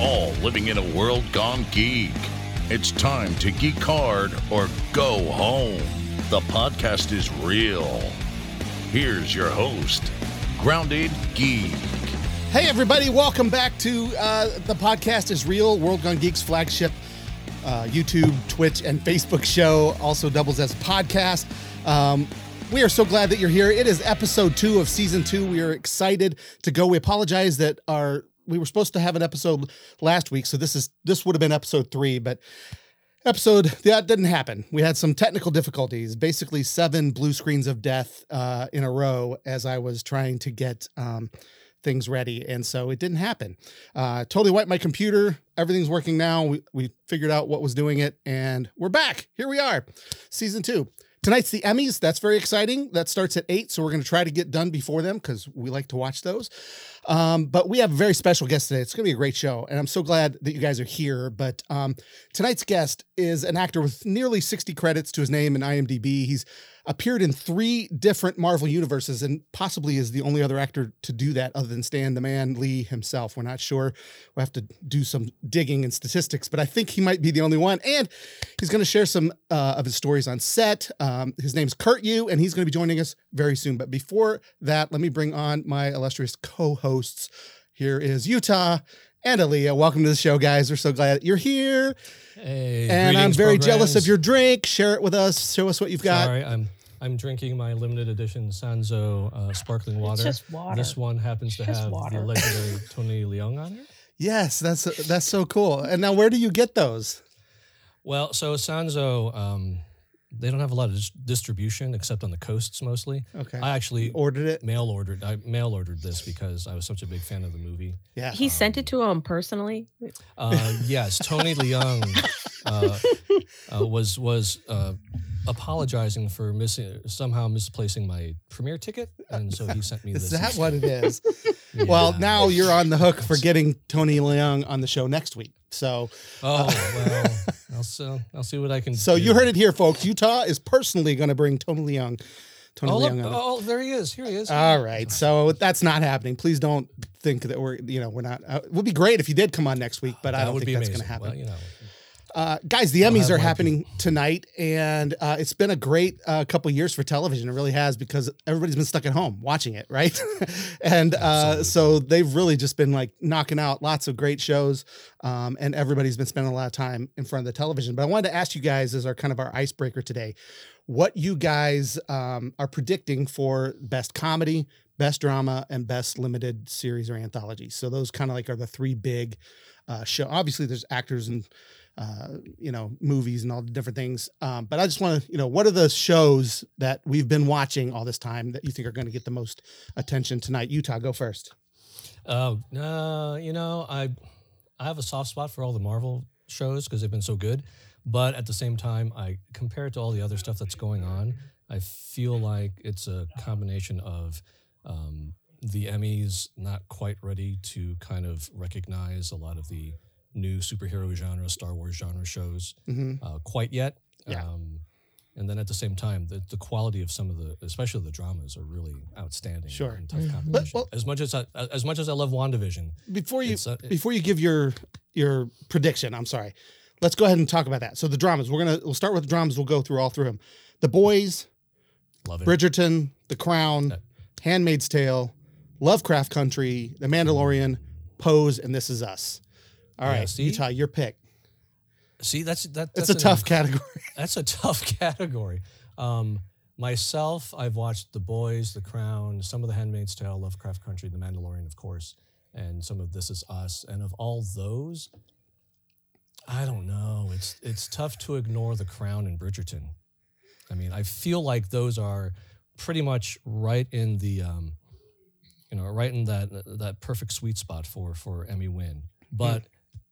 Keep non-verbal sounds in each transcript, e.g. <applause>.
all living in a world gone geek. It's time to geek hard or go home. The podcast is real. Here's your host, Grounded Geek. Hey, everybody, welcome back to uh, the podcast is real, World Gone Geeks flagship uh, YouTube, Twitch, and Facebook show. Also doubles as podcast. Um, we are so glad that you're here. It is episode two of season two. We are excited to go. We apologize that our we were supposed to have an episode last week, so this is this would have been episode three, but episode that didn't happen. We had some technical difficulties, basically seven blue screens of death uh, in a row as I was trying to get um, things ready, and so it didn't happen. Uh, totally wiped my computer. Everything's working now. We we figured out what was doing it, and we're back. Here we are, season two. Tonight's the Emmys. That's very exciting. That starts at eight, so we're going to try to get done before them because we like to watch those. Um, but we have a very special guest today. It's going to be a great show, and I'm so glad that you guys are here. But um, tonight's guest is an actor with nearly 60 credits to his name in IMDb. He's appeared in three different Marvel universes and possibly is the only other actor to do that other than Stan the Man Lee himself. We're not sure. We'll have to do some digging and statistics, but I think he might be the only one. And he's going to share some uh, of his stories on set. Um, his name's Kurt Yue, and he's going to be joining us very soon. But before that, let me bring on my illustrious co hosts. Here is Utah and Aaliyah. Welcome to the show, guys. We're so glad you're here. Hey, and I'm very jealous of your drink. Share it with us. Show us what you've got. Sorry, I'm I'm drinking my limited edition Sanzo uh, sparkling water. just water. This one happens to It's just have water. the legendary Tony Leung on it. Yes, that's that's so cool. And now, where do you get those? Well, so Sanzo, um, they don't have a lot of dis- distribution except on the coasts mostly. Okay, I actually ordered it. mail ordered. I mail ordered this because I was such a big fan of the movie. Yeah, He sent it to him personally. Uh, yes, Tony Leung uh, <laughs> uh, was was uh, apologizing for missing somehow misplacing my premiere ticket, and so he sent me <laughs> is this. that instead. what it is? <laughs> Well, now you're on the hook for getting Tony Leung on the show next week. So, Oh well, <laughs> I'll see, I'll see what I can. so do. you heard it here, folks. Utah is personally going to bring Tony Leung. Tony Oh, Leung on. oh, there he is. Here he is. All right, so that's not happening. Please don't think that we're, you know, we're not. Uh, it would be great if you did come on next week, but I don't think that's going to happen. Well, you know, Uh, guys, the Emmys are happening tonight, and uh, it's been a great uh, couple years for television. It really has because everybody's been stuck at home watching it, right? <laughs> and uh, so they've really just been like knocking out lots of great shows, um, and everybody's been spending a lot of time in front of the television. But I wanted to ask you guys, as our kind of our icebreaker today, what you guys um, are predicting for best comedy, best drama, and best limited series or anthology. So those kind of like are the three big uh, show. Obviously, there's actors and uh, you know movies and all the different things. Um, but I just want to you know what are the shows that we've been watching all this time that you think are going to get the most attention tonight? Utah, go first. oh, uh, you know, I I have a soft spot for all the Marvel shows because they've been so good. But at the same time, I compare it to all the other stuff that's going on. I feel like it's a combination of um, the Emmys not quite ready to kind of recognize a lot of the new superhero genre, Star Wars genre shows hmm uh, quite yet. Yeah. Um, and then at the same time, the, the quality of some of the, especially the dramas, are really outstanding. Sure. and tough Mhm. competition. well- as much as I, as much as I love Wandavision, Before you uh, before you give your your prediction, I'm sorry. Let's go ahead and talk about that. So the dramas, we're gonna we'll start with the dramas. We'll go through all through them. The Boys, love it. Bridgerton, The Crown, Yeah. Handmaid's Tale, Lovecraft Country, The Mandalorian, Pose, and This Is Us. All Yeah, right, see? Utah, your pick. See, that's that. It's a tough category. <laughs> That's a tough <laughs> category. Um, myself, I've watched The Boys, The Crown, some of The Handmaid's Tale, Lovecraft Country, The Mandalorian, of course, and some of This Is Us. And of all those, I don't know. It's it's tough to ignore The Crown and Bridgerton. I mean, I feel like those are pretty much right in the, um, you know, right in that that perfect sweet spot for for Emmy win. But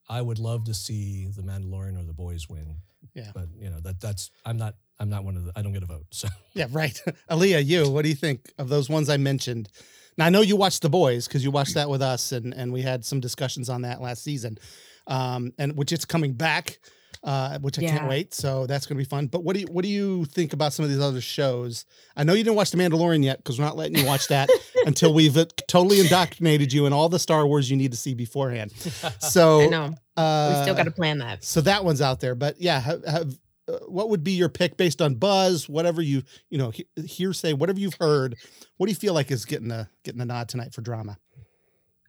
I would love to see The Mandalorian or The Boys win. Yeah. But you know that that's I'm not I'm not one of the I don't get a vote. So <laughs> Yeah, right. <laughs> Aaliyah, you, what do you think of those ones I mentioned? Now I know you watched The Boys because you watched that with us, and and we had some discussions on that last season, um, and which it's coming back. Uh, which I can't wait. So that's going to be fun. But what do you what do you think about some of these other shows? I know you didn't watch The Mandalorian yet because we're not letting you watch that <laughs> until we've uh, totally indoctrinated you in all the Star Wars you need to see beforehand. So <laughs> I know. uh, We still got to plan that. so that one's out there. But yeah, have, have uh, what would be your pick based on buzz, whatever you you know he- hearsay, whatever you've heard? What do you feel like is getting the getting the nod tonight for drama?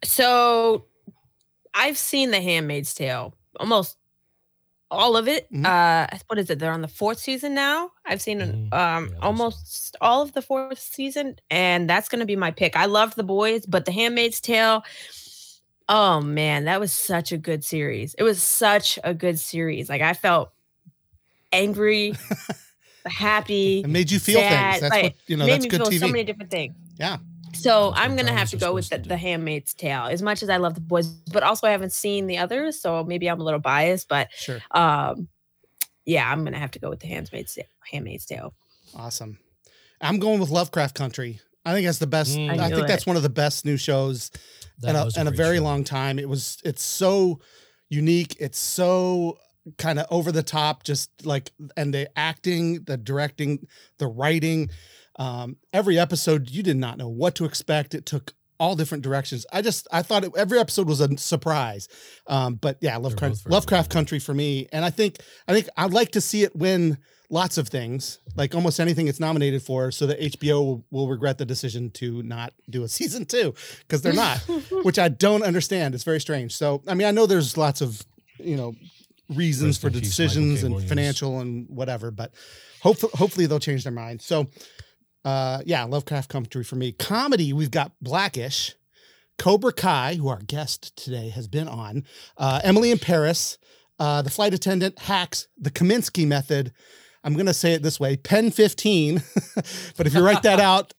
So I've seen The Handmaid's Tale almost all of it. Mhm. Uh, what is it? They're on the fourth season now. I've seen Mhm. um Yeah, almost all of the fourth season, and that's gonna be my pick. I love The Boys, but The Handmaid's Tale. Oh man, that was such a good series. It was such a good series. Like I felt angry, <laughs> happy, It made you feel sad, things. That's like, what you know. made That's me good feel TV. so many different things. Yeah. So I'm gonna have to go with the, to the. Handmaid's Tale. As much as I love the boys, but also I haven't seen the others, so maybe I'm a little biased. But Sure. um, yeah, I'm gonna have to go with the Handmaid's Tale. Handmaid's Tale. Awesome. I'm going with Lovecraft Country. I think that's the best. Mm. I, I knew think that's one of the best new shows That in a, was in a very show. long time. It was. It's so unique. It's so kind of over the top. Just like and the acting, the directing, the writing. Um, every episode, you did not know what to expect. It took all different directions. I just I thought it, every episode was a surprise. Um, but yeah, Lovecraft both very Lovecraft. Country for me, and I think I think I'd like to see it win lots of things, like almost anything it's nominated for, so that HBO will, will regret the decision to not do a <laughs> season two because they're not, <laughs> which I don't understand. It's very strange. So I mean, I know there's lots of you know reasons Rest for the decisions and Williams. financial and whatever, but hopefully hopefully they'll change their mind. So uh yeah, Lovecraft Country for me. Comedy, we've got Blackish, Cobra Kai, who our guest today has been on, uh, Emily in Paris, uh, the flight attendant, Hacks, the Kominsky method. I'm going to say it this way Pen 15, <laughs> but if you write that <laughs> out,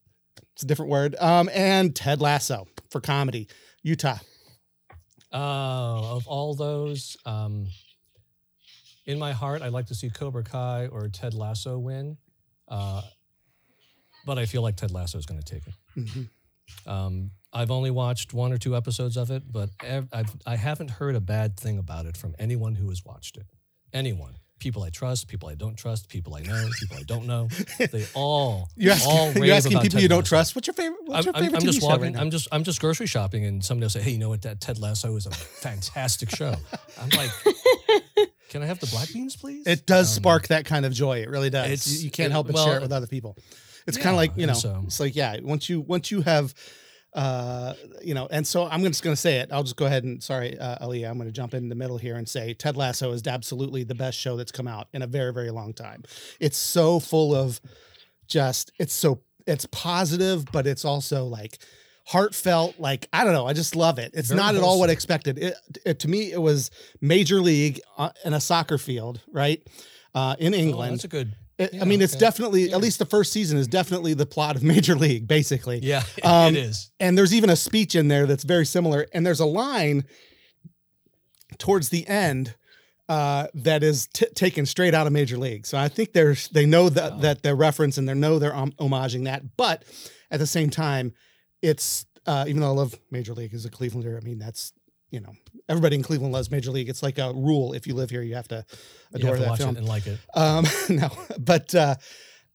it's a different word. Um, and Ted Lasso for comedy. Utah. Uh, of all those, um, in my heart, I'd like to see Cobra Kai or Ted Lasso win. Uh, but I feel like Ted Lasso is going to take it. Mhm. Um, I've only watched one or two episodes of it, but I've, I haven't heard a bad thing about it from anyone who has watched it. Anyone. People I trust, people I don't trust, people I know, people I don't know. <laughs> They all, You're asking, all you're asking people Ted you don't Lasso. trust. What's your favorite? What's I'm, your I'm- I'm TV just show walking. right? I'm just I'm just grocery shopping, and somebody will say, "Hey, you know what? That Ted Lasso is a fantastic show." <laughs> I'm like, "Can I have the black beans, please?" it does Um, spark that kind of joy. It really does. You, you can't it- help but well, share it with other people. It's kind of like you know. so- It's like yeah. Once you once you have, uh, you know, and so I'm just going to say it. I'll just go ahead and sorry, uh, Aaliyah. I'm going to jump in the middle here and say Ted Lasso is absolutely the best show that's come out in a very very long time. It's so full of just it's so it's positive, but it's also like heartfelt. Like I don't know. I just love it. It's Very not at all what I expected. It, it to me it was major league uh, in a soccer field, right? Uh, in Oh, England. that's a good. It- Yeah, I mean, it's okay. definitely Yeah. at least the first season is definitely the plot of <laughs> Major League, basically. Yeah, <laughs> Um, it is. And there's even a speech in there that's very similar. And there's a line towards the end uh, that is t- taken straight out of Major League. So I think there's they know that Wow. that they're reference and they know they're om- homaging that. But at the same time, it's uh, even though I love Major League as a Clevelander, I mean that's you know everybody in Cleveland loves Major League. It's like a rule if you live here, you have to You adore have to that watch film. it and like it. Um, <laughs> no, but uh,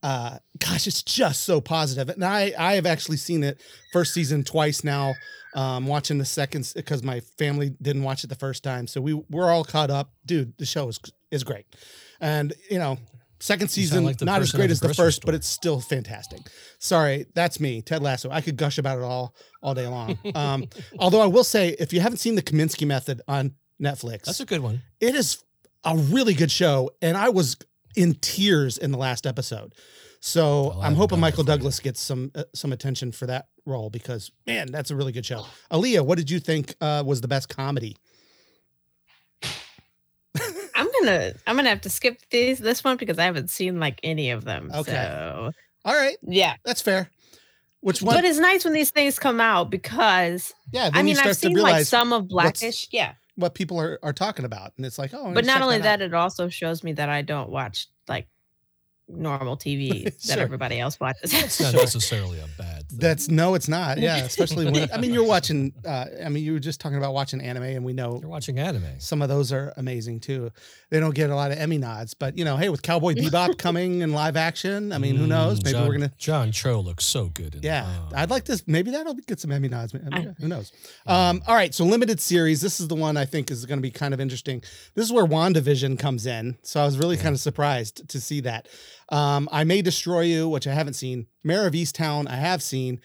uh, gosh, it's just so positive. And I, I have actually seen it first season twice now. Um, watching the second because my family didn't watch it the first time, so we we're all caught up. Dude, the show is is great, and you know, second season like not as great the as the first, but it's still fantastic. Sorry, that's me, Ted Lasso. I could gush about it all all day long. <laughs> Um, although I will say, if you haven't seen the Kominsky Method on Netflix, That's a good one. it is a really good show and i was in tears in the last episode so Well, I i'm hoping michael douglas gets some uh, some attention for that role because man that's a really good show aaliyah what did you think uh, was the best comedy gonna I'm gonna have to skip these this one because I haven't seen like any of them. Okay. So all right yeah. that's fair which one But it's nice when these things come out because yeah I mean start I've to seen like some of Blackish, yeah. what people are, are talking about and it's like oh But let's not only out. that, it also shows me that I don't watch like normal TV <laughs> that Sure. everybody else watches. That's not <laughs> necessarily a bad thing. That's no, it's not. Yeah, <laughs> especially when I mean you're watching. Uh, I mean you were just talking about watching anime, and we know You're watching anime. some of those are amazing too. They don't get a lot of Emmy nods, but you know, hey, with Cowboy Bebop coming in live action, I mean, who knows? Mm, Maybe John, we're gonna. John Cho looks so good. In Yeah, oh. I'd like this. Maybe that'll get some Emmy nods. I mean, I- who knows? Um, all right, so limited series. This is the one I think is going to be kind of interesting. This is where WandaVision comes in. So I was really kind of surprised to see that. Um, I May Destroy You, which I haven't seen. Mare of Easttown, I have seen.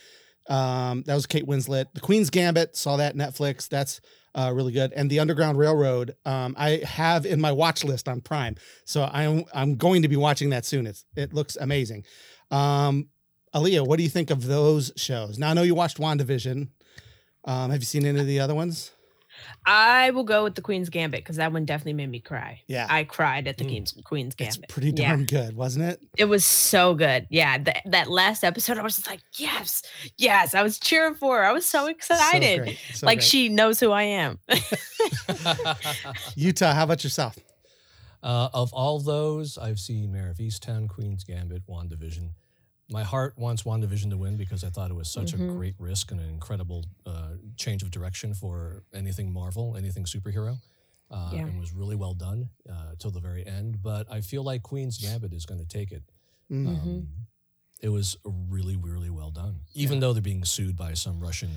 Um, that was Kate Winslet. The Queen's Gambit, saw that Netflix. That's uh, really good. And the Underground Railroad, um, I have in my watch list on Prime. So I'm I'm going to be watching that soon. It's it looks amazing. Um, Aaliyah, what do you think of those shows? Now I know you watched WandaVision. Um, have you seen any of the other ones? I will go with the Queen's Gambit because that one definitely made me cry. Yeah. I cried at the Mm. Queen's Queen's It's Gambit. pretty Yeah. darn good, wasn't it? It was so good. Yeah, th- that last episode, I was just like, yes, yes. I was cheering for her. I was so So excited. great, so like great. she knows who I am. <laughs> <laughs> Utah, how about yourself? Uh, of all those, I've seen Mare of Easttown, Queen's Gambit, WandaVision. My heart wants WandaVision to win because I thought it was such Mhm. a great risk and an incredible uh, change of direction for anything Marvel, anything superhero. Uh, Yeah. And was really well done uh, till the very end. But I feel like Queen's Gambit is going to take it. Mm. Um, it was really, really well done, even though they're being sued by some Russian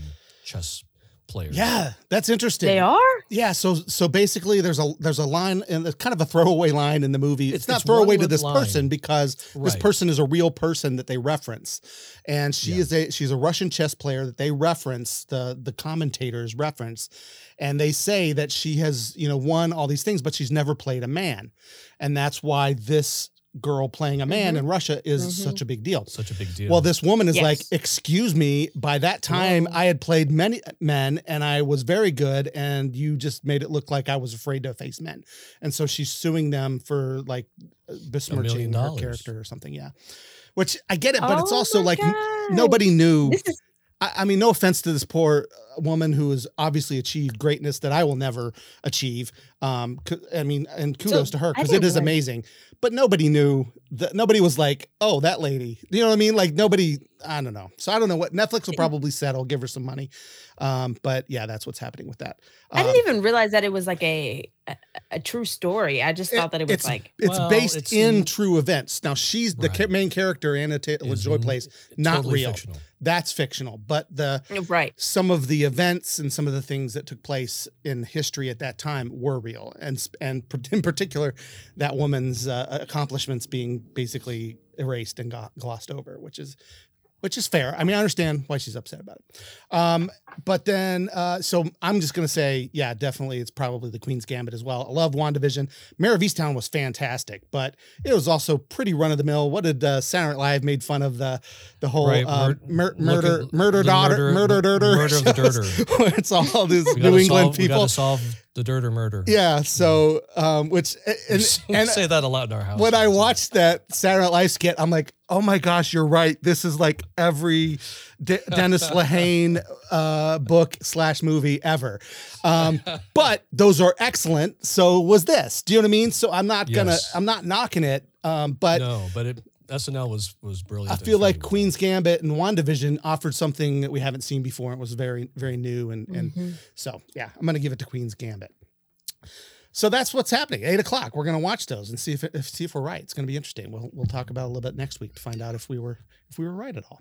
chess players. Yeah, that's interesting. they are? Yeah, so so basically, there's a there's a line and it's kind of a throwaway line in the movie. It's, It's- not it's throwaway to this line. person because this person is a real person that they reference, and she Yeah. is a she's a Russian chess player that they reference the the commentators reference, and they say that she has you know won all these things, but she's never played a man, and that's why this girl playing a man Mhm. in Russia is Mhm. such a big deal. Such a big deal. Well, this woman is Yes. like, "Excuse me, by that time Well- I had played many men and I was very good and you just made it look like I was afraid to face men." And so she's suing them for like besmirching her character or something, yeah. Which I get it, but it's Oh also like n- God. nobody knew This is I, I mean, no offense to this poor uh, woman who has obviously achieved greatness that I will never achieve. Um, I mean, and kudos So, to her because it is amazing. But nobody knew that. Nobody was like, "Oh, that lady." You know what I mean? Like nobody. I don't know. So I don't know what Netflix will probably settle, give her some money. Um, but yeah, that's what's happening with that. I Um, didn't even realize that it was like a a, a true story. I just thought that it was it's, like it's Well, based it's in true events. Now she's the ca- Right. main character, Anna Taylor Is Joy n- plays. Not totally real. fictional. That's fictional, but the right. some of the events and some of the things that took place in history at that time were real, and and <laughs> in particular, that woman's uh, accomplishments being basically erased and got glossed over, which is which is fair. I mean, I understand why she's upset about it. Um, but then, uh, so I'm just gonna say, yeah, definitely, it's probably the Queen's Gambit as well. I love WandaVision. Mare of Easttown was fantastic, but it was also pretty run of the mill. What did uh, Saturday Night Live made fun of the the whole Right, uh, mur- murder murder daughter murder- murder murder of the shows, dirter. <laughs> where it's all these New England solve, people. The dirt or murder. Yeah, so um, which and, <laughs> and say that a lot in our house. when I watched that Saturday Night Live skit, I'm like, oh my gosh, you're right. This is like every De- <laughs> Dennis Lehane uh, book slash movie ever. Um, but those are excellent. So was this? Do you know what I mean? So I'm not gonna. I'm not knocking it. Um, but no, but it, SNL was was brilliant. I feel like funny Queen's Gambit and WandaVision offered something that we haven't seen before. It was very, very new. And, and Mhm. so, yeah, I'm going to give it to Queen's Gambit. So that's what's happening. Eight o'clock. We're going to watch those and see if, if see if we're right. It's going to be interesting. We'll we'll talk about it a little bit next week to find out if we were if we were right at all.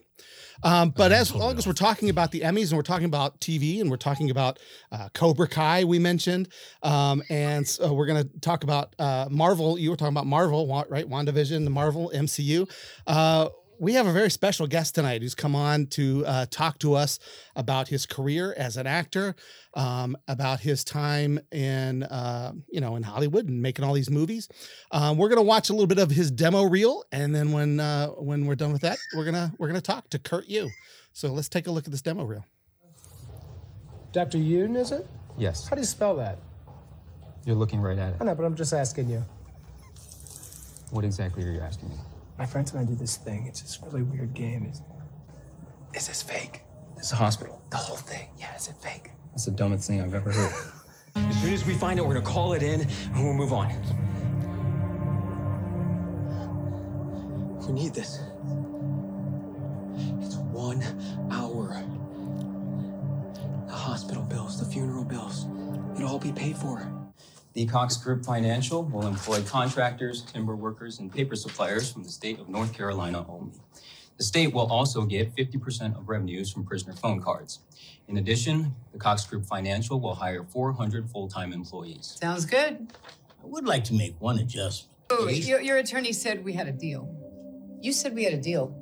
Um, but as long as we're talking about the Emmys and we're talking about TV and we're talking about uh, Cobra Kai, we mentioned, um, and so we're going to talk about uh, Marvel. You were talking about Marvel, right? WandaVision, the Marvel MCU. Uh, we have a very special guest tonight who's come on to uh, talk to us about his career as an actor, um, about his time in uh, you know in Hollywood and making all these movies. Um, we're gonna watch a little bit of his demo reel, and then when uh, when we're done with that, we're gonna we're gonna talk to Kurt Yue. So let's take a look at this demo reel. Dr. Yoon, is it? Yes, How do you spell that? you're looking right at I it. know, but I'm just asking you. What exactly are you asking me? My friends and I do this thing. It's this really weird game. Is, is this fake? It's a hospital. The whole thing. Yeah, is it fake? That's the dumbest thing I've ever heard. <laughs> As soon as we find it, we're gonna call it in and we'll move on. We need this. It's one hour. The hospital bills, the funeral bills, it'll all be paid for. The Cox Group Financial will employ contractors, timber workers, and paper suppliers from the state of North Carolina only. The state will also get 50% of revenues from prisoner phone cards. In addition, the Cox Group Financial will hire 400 full-time employees. Sounds good. I would like to make one adjustment. Oh, your, your attorney said we had a deal. You said we had a deal.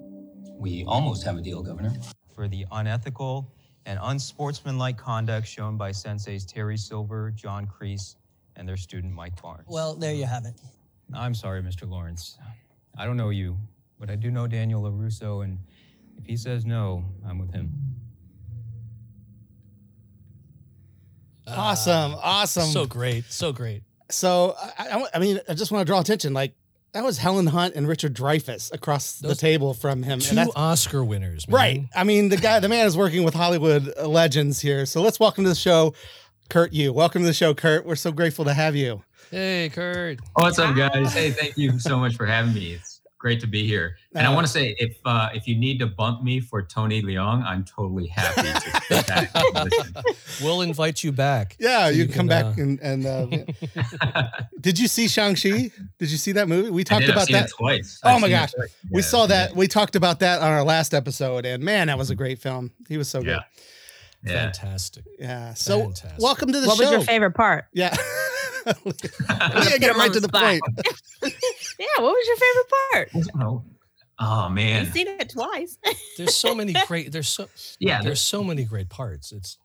We almost have a deal, Governor. for the unethical and unsportsmanlike conduct shown by senseis Terry Silver, John Kreese, and their student Mike Barnes. Well, there you have it. I'm sorry, Mr. Lawrence. I don't know you, but I do know Daniel LaRusso, and if he says no, I'm with him. Ah, awesome, awesome. So great, so great. So I, I, I mean, I just want to draw attention. Like that was Helen Hunt and Richard Dreyfuss across the table from him. Two and Oscar winners, man. right. I mean, the guy, the man is working with Hollywood legends here. So let's welcome to the show, Kurt. You welcome to the show, Kurt. We're so grateful to have you. Hey, Kurt. What's up, guys? Hey, thank you so much for having me. It's great to be here. And I Uh, want to say, if uh, if you need to bump me for Tony Leung, I'm totally happy to sit back and <laughs> listen. We'll invite you back. Yeah, So you, you can come can, back uh, and and. Uh, <laughs> <laughs> did you see Shang Chi? Did you see that movie? We I talked did, I've about seen that. it twice. Oh I've my gosh. We Yeah, saw that. We talked about that on our last episode, and man, that was a great film. He was so good. Yeah. Yeah. Fantastic. Yeah. So Fantastic. welcome to the what show. What was your favorite part? Yeah. <laughs> <laughs> Leah, Put get right to the the point. <laughs> Yeah, what was your favorite part? Oh, oh man. You've seen it twice. There's so many great. There's so Yeah, There's so many great parts. It's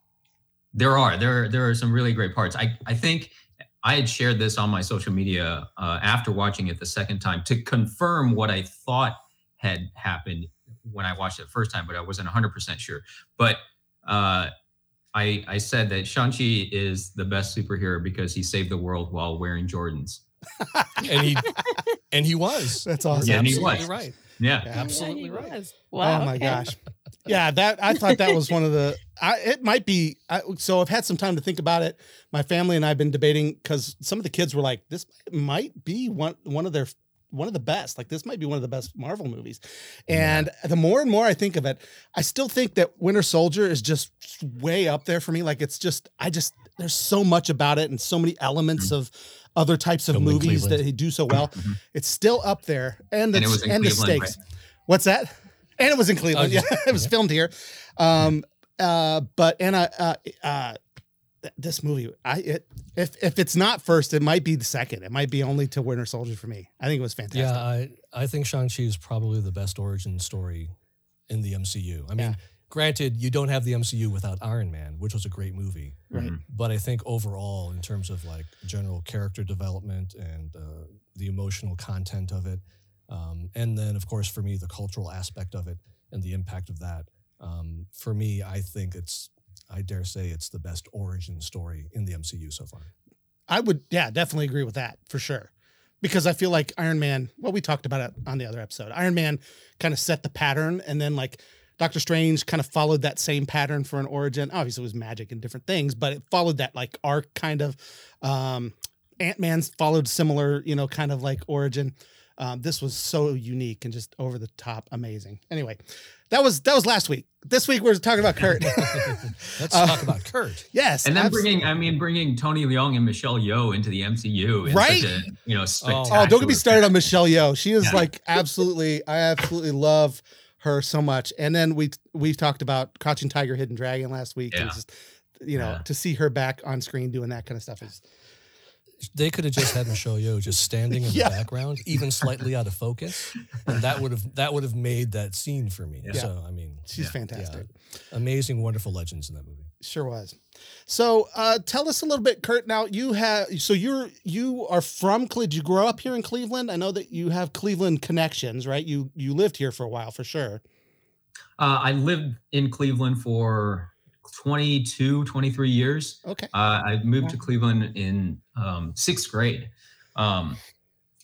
There are there there are some really great parts. I I think I had shared this on my social media uh, after watching it the second time to confirm what I thought had happened when I watched it the first time, but I wasn't 100 percent sure. But uh, I I said that Shang-Chi is the best superhero because he saved the world while wearing Jordans. and he and he was. <laughs> That's awesome. Yeah, and he absolutely was. right. Yeah. Yeah. Absolutely Yeah, he right. was. Wow. oh my okay. gosh. Yeah, that I thought that was one of the. I, it might be. I, so I've had some time to think about it. My family and I've been debating because some of the kids were like, "This might be one one of their one of the best. Like this might be one of the best Marvel movies." And the more and more I think of it, I still think that Winter Soldier is just way up there for me. Like it's just, I just there's so much about it and so many elements Mm-hmm. of other types of Filmed in movies that he do so well. Mhm. It's still up there, and the, And it was in and the Cleveland, stakes. What's that? And it was in Cleveland. <laughs> Oh, yeah, it was yeah. filmed here. Um, uh, but and I, uh, uh, th- this movie, I it if if it's not first, it might be the second. It might be only to Winter Soldier for me. I think it was fantastic. Yeah, I I think Shang Chi is probably the best origin story in the MCU. I mean, Yeah. granted, you don't have the MCU without Iron Man, which was a great movie. Right. Mhm. But I think overall, in terms of like general character development and uh, the emotional content of it, um, and then of course for me the cultural aspect of it and the impact of that, um, for me, I think it's I dare say it's the best origin story in the MCU so far. I would, yeah, definitely agree with that for sure. Because I feel like Iron Man, well, we talked about it on the other episode. Iron Man kind of set the pattern, and then like Doctor Strange kind of followed that same pattern for an origin. Obviously, it was magic and different things, but it followed that like arc kind of. Um, Ant Man's followed similar, you know, kind of like origin. Um, this was so unique and just over the top, amazing. Anyway, that was that was last week. This week we're talking about Kurt. <laughs> Let's Uh, talk about Kurt. yes, And then abs- bringing, I mean, bringing Tony Leung and Michelle Yeoh into the MCU, in Right? Such a, you know, Oh, spectacular. Oh, don't get me started on Michelle Yeoh. She is Yeah. like absolutely, I absolutely love her so much. And then we we talked about Crouching Tiger, Hidden Dragon last week. And just you know, Yeah. to see her back on screen doing that kind of stuff is They could have just had Michelle Yeoh just standing in <laughs> Yeah. the background, even slightly out of focus, and that would have that would have made that scene for me. Yeah. So I mean, she's Yeah. fantastic. amazing, wonderful legends in that movie. Sure was. So uh tell us a little bit, Kurt. Now you have so you're you are from Cle did you grow up here in Cleveland? I know that you have Cleveland connections, right? You you lived here for a while for sure. Uh, I lived in Cleveland for 22, 23 years. Okay. Uh, I moved to Cleveland in um, sixth grade um,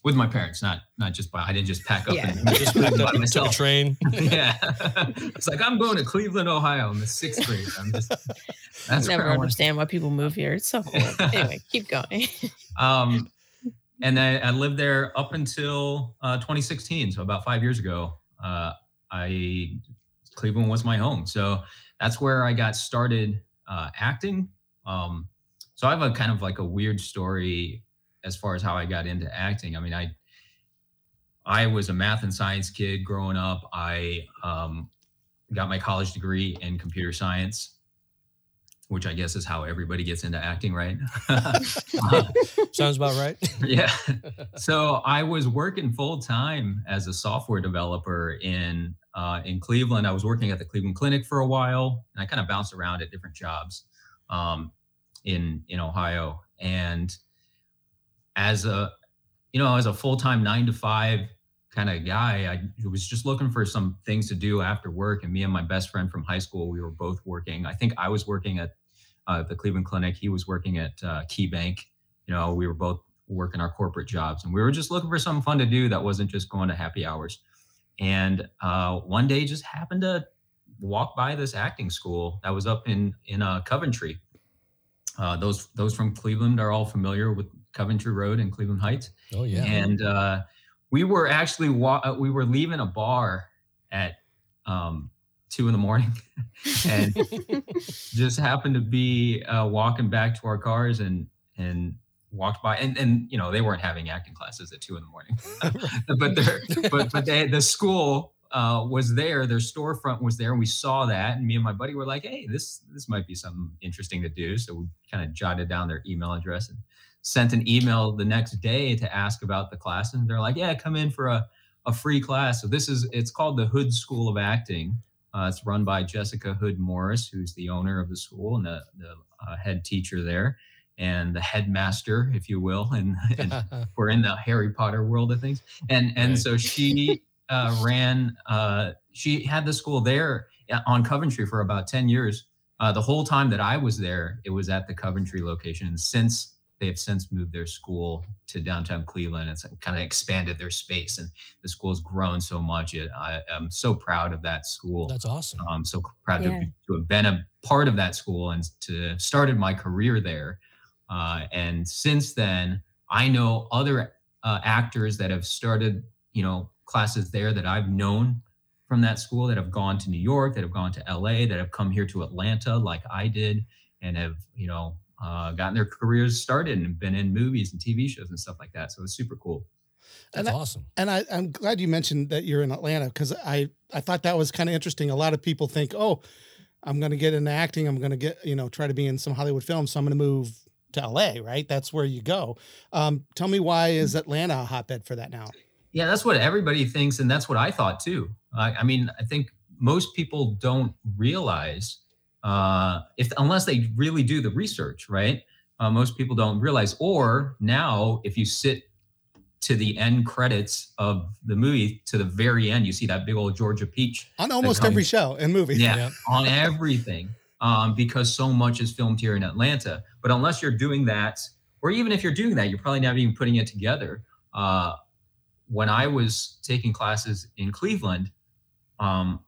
with my parents, not not just by. I didn't just pack up Yeah. and <laughs> Just by up myself. train. <laughs> <laughs> yeah, it's like I'm going to Cleveland, Ohio, in the sixth grade. I'm just that's Never understand why people move here. It's so cool. anyway, keep going. Um, and I, I lived there up until uh, 2016, so about five years ago. Uh, I Cleveland was my home, so that's where I got started uh, acting. Um, so I have a kind of like a weird story as far as how I got into acting. I mean, I I was a math and science kid growing up. I um, got my college degree in computer science which I guess is how everybody gets into acting, right? <laughs> <laughs> Sounds about right. yeah. <laughs> So I was working full time as a software developer in uh, in Cleveland. I was working at the Cleveland Clinic for a while, and I kind of bounced around at different jobs um, in in Ohio. And as a you know, as a full time nine to five kind of guy, I was just looking for some things to do after work. And me and my best friend from high school, we were both working. I think I was working at uh, the Cleveland Clinic. He was working at uh, KeyBank. You know, we were both working our corporate jobs, and we were just looking for something fun to do that wasn't just going to happy hours. And uh, one day, just happened to walk by this acting school that was up in in uh, Coventry. Uh, those those from Cleveland are all familiar with Coventry Road and Cleveland Heights. Oh yeah. And uh, we were actually wa- we were leaving a bar at um, two in the morning <laughs> and <laughs> just happened to be uh, walking back to our cars and and walked by and and you know they weren't having acting classes at two in the morning <laughs> <laughs> but but but they, the school uh, was there their storefront was there and we saw that and me and my buddy were like hey this this might be something interesting to do so we kind of jotted down their email address and sent an email the next day to ask about the class and they're like yeah come in for a, a free class. So this is it's called the hood school of acting uh, it's run by Jessica Hood Morris, who's the owner of the school and the, the uh, head teacher there, and the headmaster, if you will. <laughs> And, and <laughs> we're in the Harry Potter world of things. And and right. so she uh, ran. Uh, she had the school there uh, on Coventry for about ten years. Uh, the whole time that I was there, it was at the Coventry location. And since they have since moved their school to downtown Cleveland. It's kind of expanded their space, and the school has grown so much. It, I, am so proud of that school. That's awesome. I'm so proud yeah. to, to, have been a part of that school and to started my career there. Uh, and since then, I know other uh, actors that have started, you know, classes there that I've known from that school that have gone to New York, that have gone to LA, that have come here to Atlanta, like I did, and have, you know, uh, gotten their careers started and been in movies and TV shows and stuff like that. So it's super cool. That's and awesome. And I, I'm glad you mentioned that you're in Atlanta because I, I thought that was kind of interesting. A lot of people think, oh, I'm going to get into acting. I'm going to get, you know, try to be in some Hollywood films. So I'm going to move to LA, right? That's where you go. Um, tell me why is Atlanta a hotbed for that now? Yeah, that's what everybody thinks. And that's what I thought too. I, I mean, I think most people don't realize uh, if unless they really do the research, right? Uh, most people don't realize. Or now, if you sit to the end credits of the movie to the very end, you see that big old Georgia peach on almost every show and movie. Yeah, <laughs> yeah. on everything, um, because so much is filmed here in Atlanta. But unless you're doing that, or even if you're doing that, you're probably not even putting it together. Uh, when I was taking classes in Cleveland, um,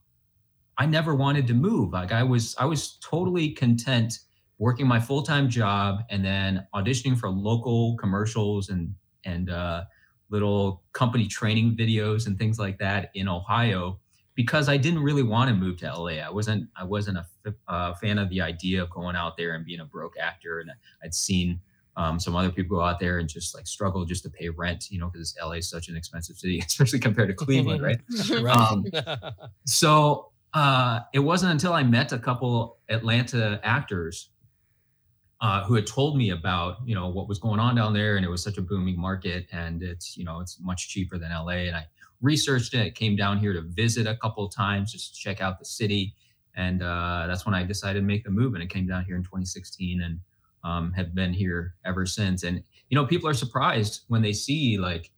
I never wanted to move. Like I was, I was totally content working my full time job and then auditioning for local commercials and and uh, little company training videos and things like that in Ohio because I didn't really want to move to LA. I wasn't I wasn't a uh, fan of the idea of going out there and being a broke actor. And I'd seen um, some other people go out there and just like struggle just to pay rent, you know, because LA is such an expensive city, <laughs> especially compared to Cleveland, right? <laughs> Um, <laughs> so uh, it wasn't until I met a couple Atlanta actors uh, who had told me about you know what was going on down there, and it was such a booming market, and it's you know it's much cheaper than LA. And I researched it, came down here to visit a couple of times just to check out the city, and uh, that's when I decided to make the move. And it came down here in 2016, and um, have been here ever since. And you know people are surprised when they see like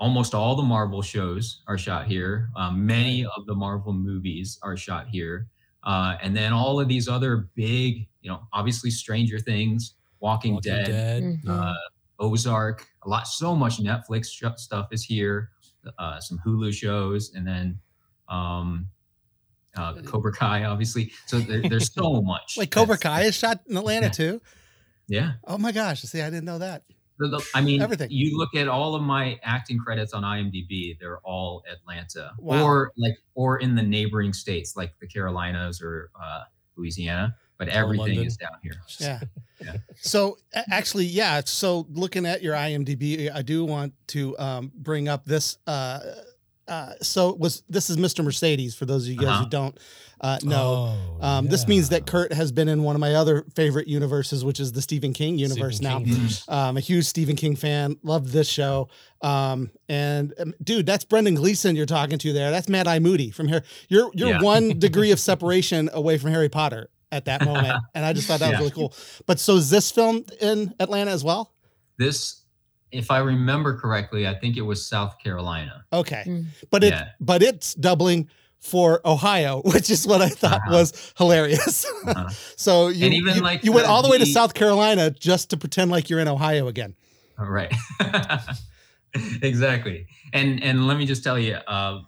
almost all the Marvel shows are shot here. Um, many of the Marvel movies are shot here. Uh, and then all of these other big, you know, obviously Stranger Things, Walking, Walking Dead, Dead. Mm-hmm. Uh, Ozark, a lot, so much Netflix stuff is here, uh, some Hulu shows, and then um, uh, Cobra Kai, obviously. So there, there's so <laughs> much. like Cobra Kai is shot in Atlanta yeah. too? Yeah. Oh my gosh! See, I didn't know that. The- the- I mean, Everything. You look at all of my acting credits on IMDb; they're all Atlanta, Wow. or like, or in the neighboring states like the Carolinas or uh, Louisiana. But everything London. is down here. Yeah. <laughs> Yeah. So actually, yeah. So looking at your IMDb, I do want to um, bring up this. Uh, uh, so was this is Mr. Mercedes for those of you guys Uh-huh. who don't uh, know. Oh, um, This means that. Kurt has been in one of my other favorite universes, which is the Stephen King universe. Stephen now, King verse. um, a huge Stephen King fan. Love this show. Um, and um, dude, that's Brendan Gleeson you're talking to there. That's Mad Eye Moody from here. You're you're Yeah. one <laughs> degree of separation away from Harry Potter at that moment, <laughs> and I just thought that Yeah. was really cool. But so is this filmed in Atlanta as well? This, if I remember correctly, I think it was South Carolina. Okay, Mm. but it Yeah. but it's doubling for Ohio, <laughs> which is what I thought Uh-huh. was hilarious. <laughs> Uh-huh. so you, And even you, like you went all the way to the- South Carolina just to pretend like you're in Ohio again. Right. <laughs> exactly. And and let me just tell you, uh,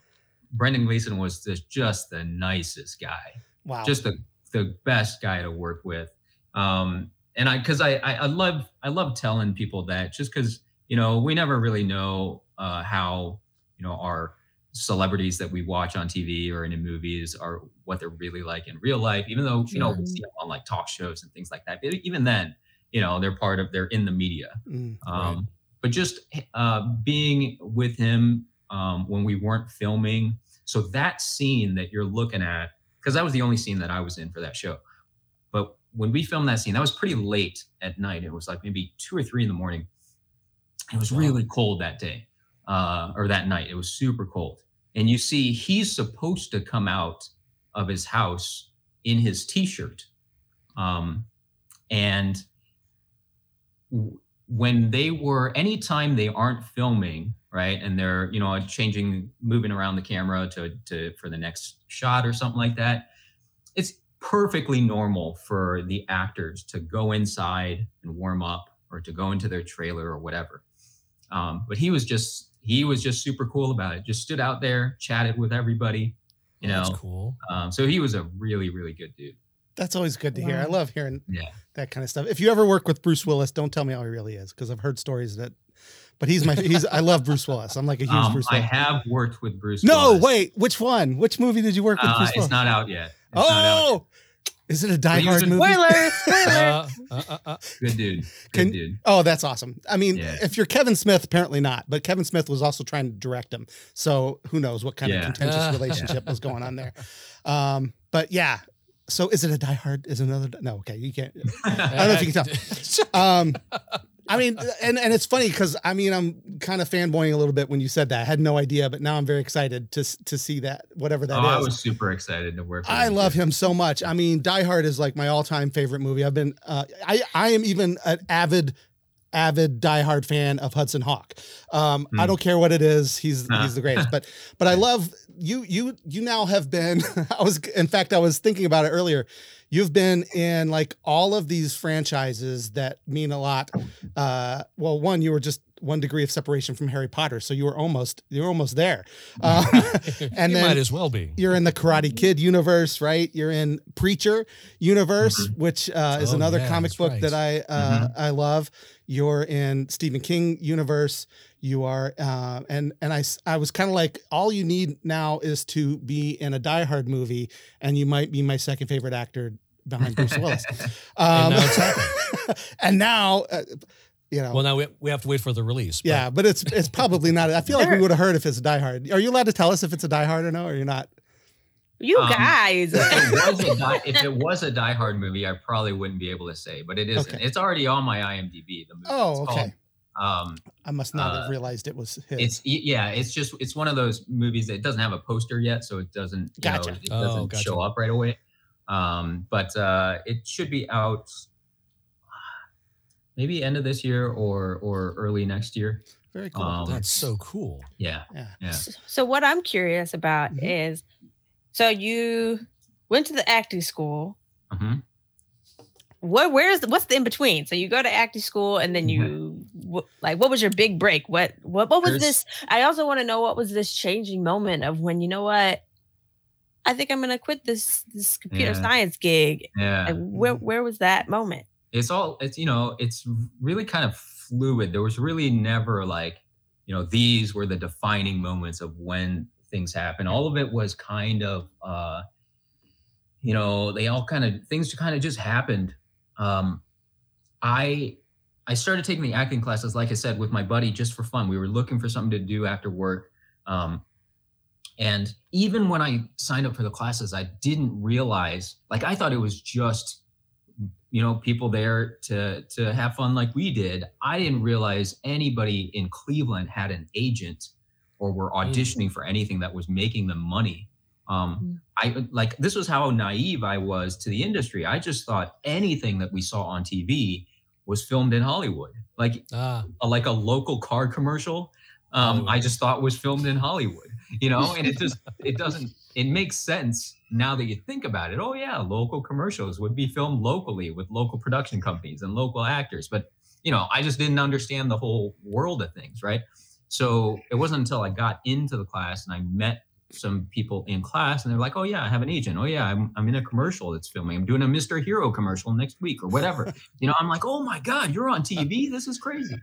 Brendan Gleeson was just, just the nicest guy, Wow. just the the best guy to work with. Um, and I, because I, I I love I love telling people that just because you know we never really know uh, how you know our celebrities that we watch on TV or in movies are what they're really like in real life. Even though you know we see them on like talk shows and things like that. But even then, you know they're part of they're in the media. Mm. Um, But just uh, being with him um, when we weren't filming. So that scene that you're looking at, because that was the only scene that I was in for that show. But when we filmed that scene, that was pretty late at night. It was like maybe two or three in the morning. It was really cold that day uh, or that night. It was super cold. And you see, he's supposed to come out of his house in his t shirt. Um, and w- when they were anytime they aren't filming right and they're you know changing moving around the camera to to for the next shot or something like that it's perfectly normal for the actors to go inside and warm up or to go into their trailer or whatever um, but he was just he was just super cool about it just stood out there chatted with everybody you know That's cool. um, so he was a really really good dude That's always good to hear. I love hearing yeah that kind of stuff. If you ever work with Bruce Willis, don't tell me how he really is because I've heard stories that. But he's my he's I love Bruce Willis. I'm like a huge um, Bruce i have worked with bruce no, Willis. wait, which one? Which movie did you work with Uh, Bruce it's Willis? not out yet. It's not out. oh, is it a Die But he was Hard movie? Spoiler! <laughs> Spoiler! Uh, uh, uh, uh. Good dude. Good Can- dude. Oh, that's awesome. I mean, Yeah. if you're Kevin Smith, apparently not, but Kevin Smith was also trying to direct him. So who knows what kind of Yeah. contentious <laughs> relationship was going on there. Um, but yeah. So is it a Die Hard? Is it another? No, okay. You can't. I don't know if you can tell. <laughs> Um, I mean, and and it's funny because I mean I'm kind of fanboying a little bit when you said that. I had no idea, but now I'm very excited to to see that whatever that oh, is. I was super excited to work with I him, love too. him so much. I mean, Die Hard is like my all-time favorite movie. I've been, uh, I, I am even an avid, avid Die Hard fan of Hudson Hawk. Um, I Hmm. don't care what it is. He's Nah. <laughs> he's the greatest. But but I love you. You you now have been. <laughs> I was in fact I was thinking about it earlier. You've been in like all of these franchises that mean a lot. Uh, well, one you were just one degree of separation from Harry Potter, so you were almost you were almost there. <laughs> Uh, and you then might as well be. you're in the Karate Kid universe, right? You're in Preacher universe, which uh, is Oh, another yeah, comic book right. that I uh, I love. You're in Stephen King universe. You are, uh, and and I s- I was kind of like, all you need now is to be in a Die Hard movie, and you might be my second favorite actor behind Bruce Willis. <laughs> Um, And now it's <laughs> and now, uh, you know, Well, now we, we have to wait for the release. but- yeah, but it's it's probably not. I feel like we would have heard if it's a Die Hard. Are you allowed to tell us if it's a Die Hard or no? Or you're not? You Um, guys. if, it was a <laughs> die, if it was a Die Hard movie, I probably wouldn't be able to say, but it isn't. Okay. It's already on my IMDb. The movie. Oh, It's okay. Called, um, I must not have Uh, realized it was his. it's yeah, it's just it's one of those movies that doesn't have a poster yet, so it doesn't you Gotcha. know, it Oh, doesn't gotcha. show up right away. Um, but uh, it should be out <sighs> maybe end of this year or or early next year. Very cool. Um, That's so cool. Yeah, yeah. yeah. So what I'm curious about Mhm. is, so you went to the acting school. hmm What? Where's the, what's the in between? So you go to acting school, and then Mm-hmm. you wh- like, what was your big break? What what what was There's- this? I also want to know what was this changing moment of when you know what? I think I'm gonna quit this this computer Yeah. science gig. Yeah. Like, where Mm-hmm. where was that moment? it's all it's you know it's really kind of fluid there was really never like you know these were the defining moments of when things happen all of it was kind of uh you know they all kind of things kind of just happened um i i started taking the acting classes like i said with my buddy just for fun. We were looking for something to do after work. Um and even when i signed up for the classes i didn't realize like i thought it was just you know people there to to have fun like we did. I didn't realize anybody in cleveland had an agent or were auditioning for anything that was making them money um i like this was how naive i was to the industry. I just thought anything that we saw on tv was filmed in hollywood. Like Ah, a, like a local car commercial um i just thought was filmed in hollywood you know? And it just <laughs> it doesn't it makes sense now that you think about it. Oh yeah local commercials would be filmed locally with local production companies and local actors. But you know i just didn't understand the whole world of things right? So it wasn't until i got into the class and i met some people in class and they're like oh yeah i have an agent oh yeah i'm, I'm in a commercial that's filming i'm doing a mr hero commercial next week or whatever <laughs> you know i'm like oh my god you're on tv this is crazy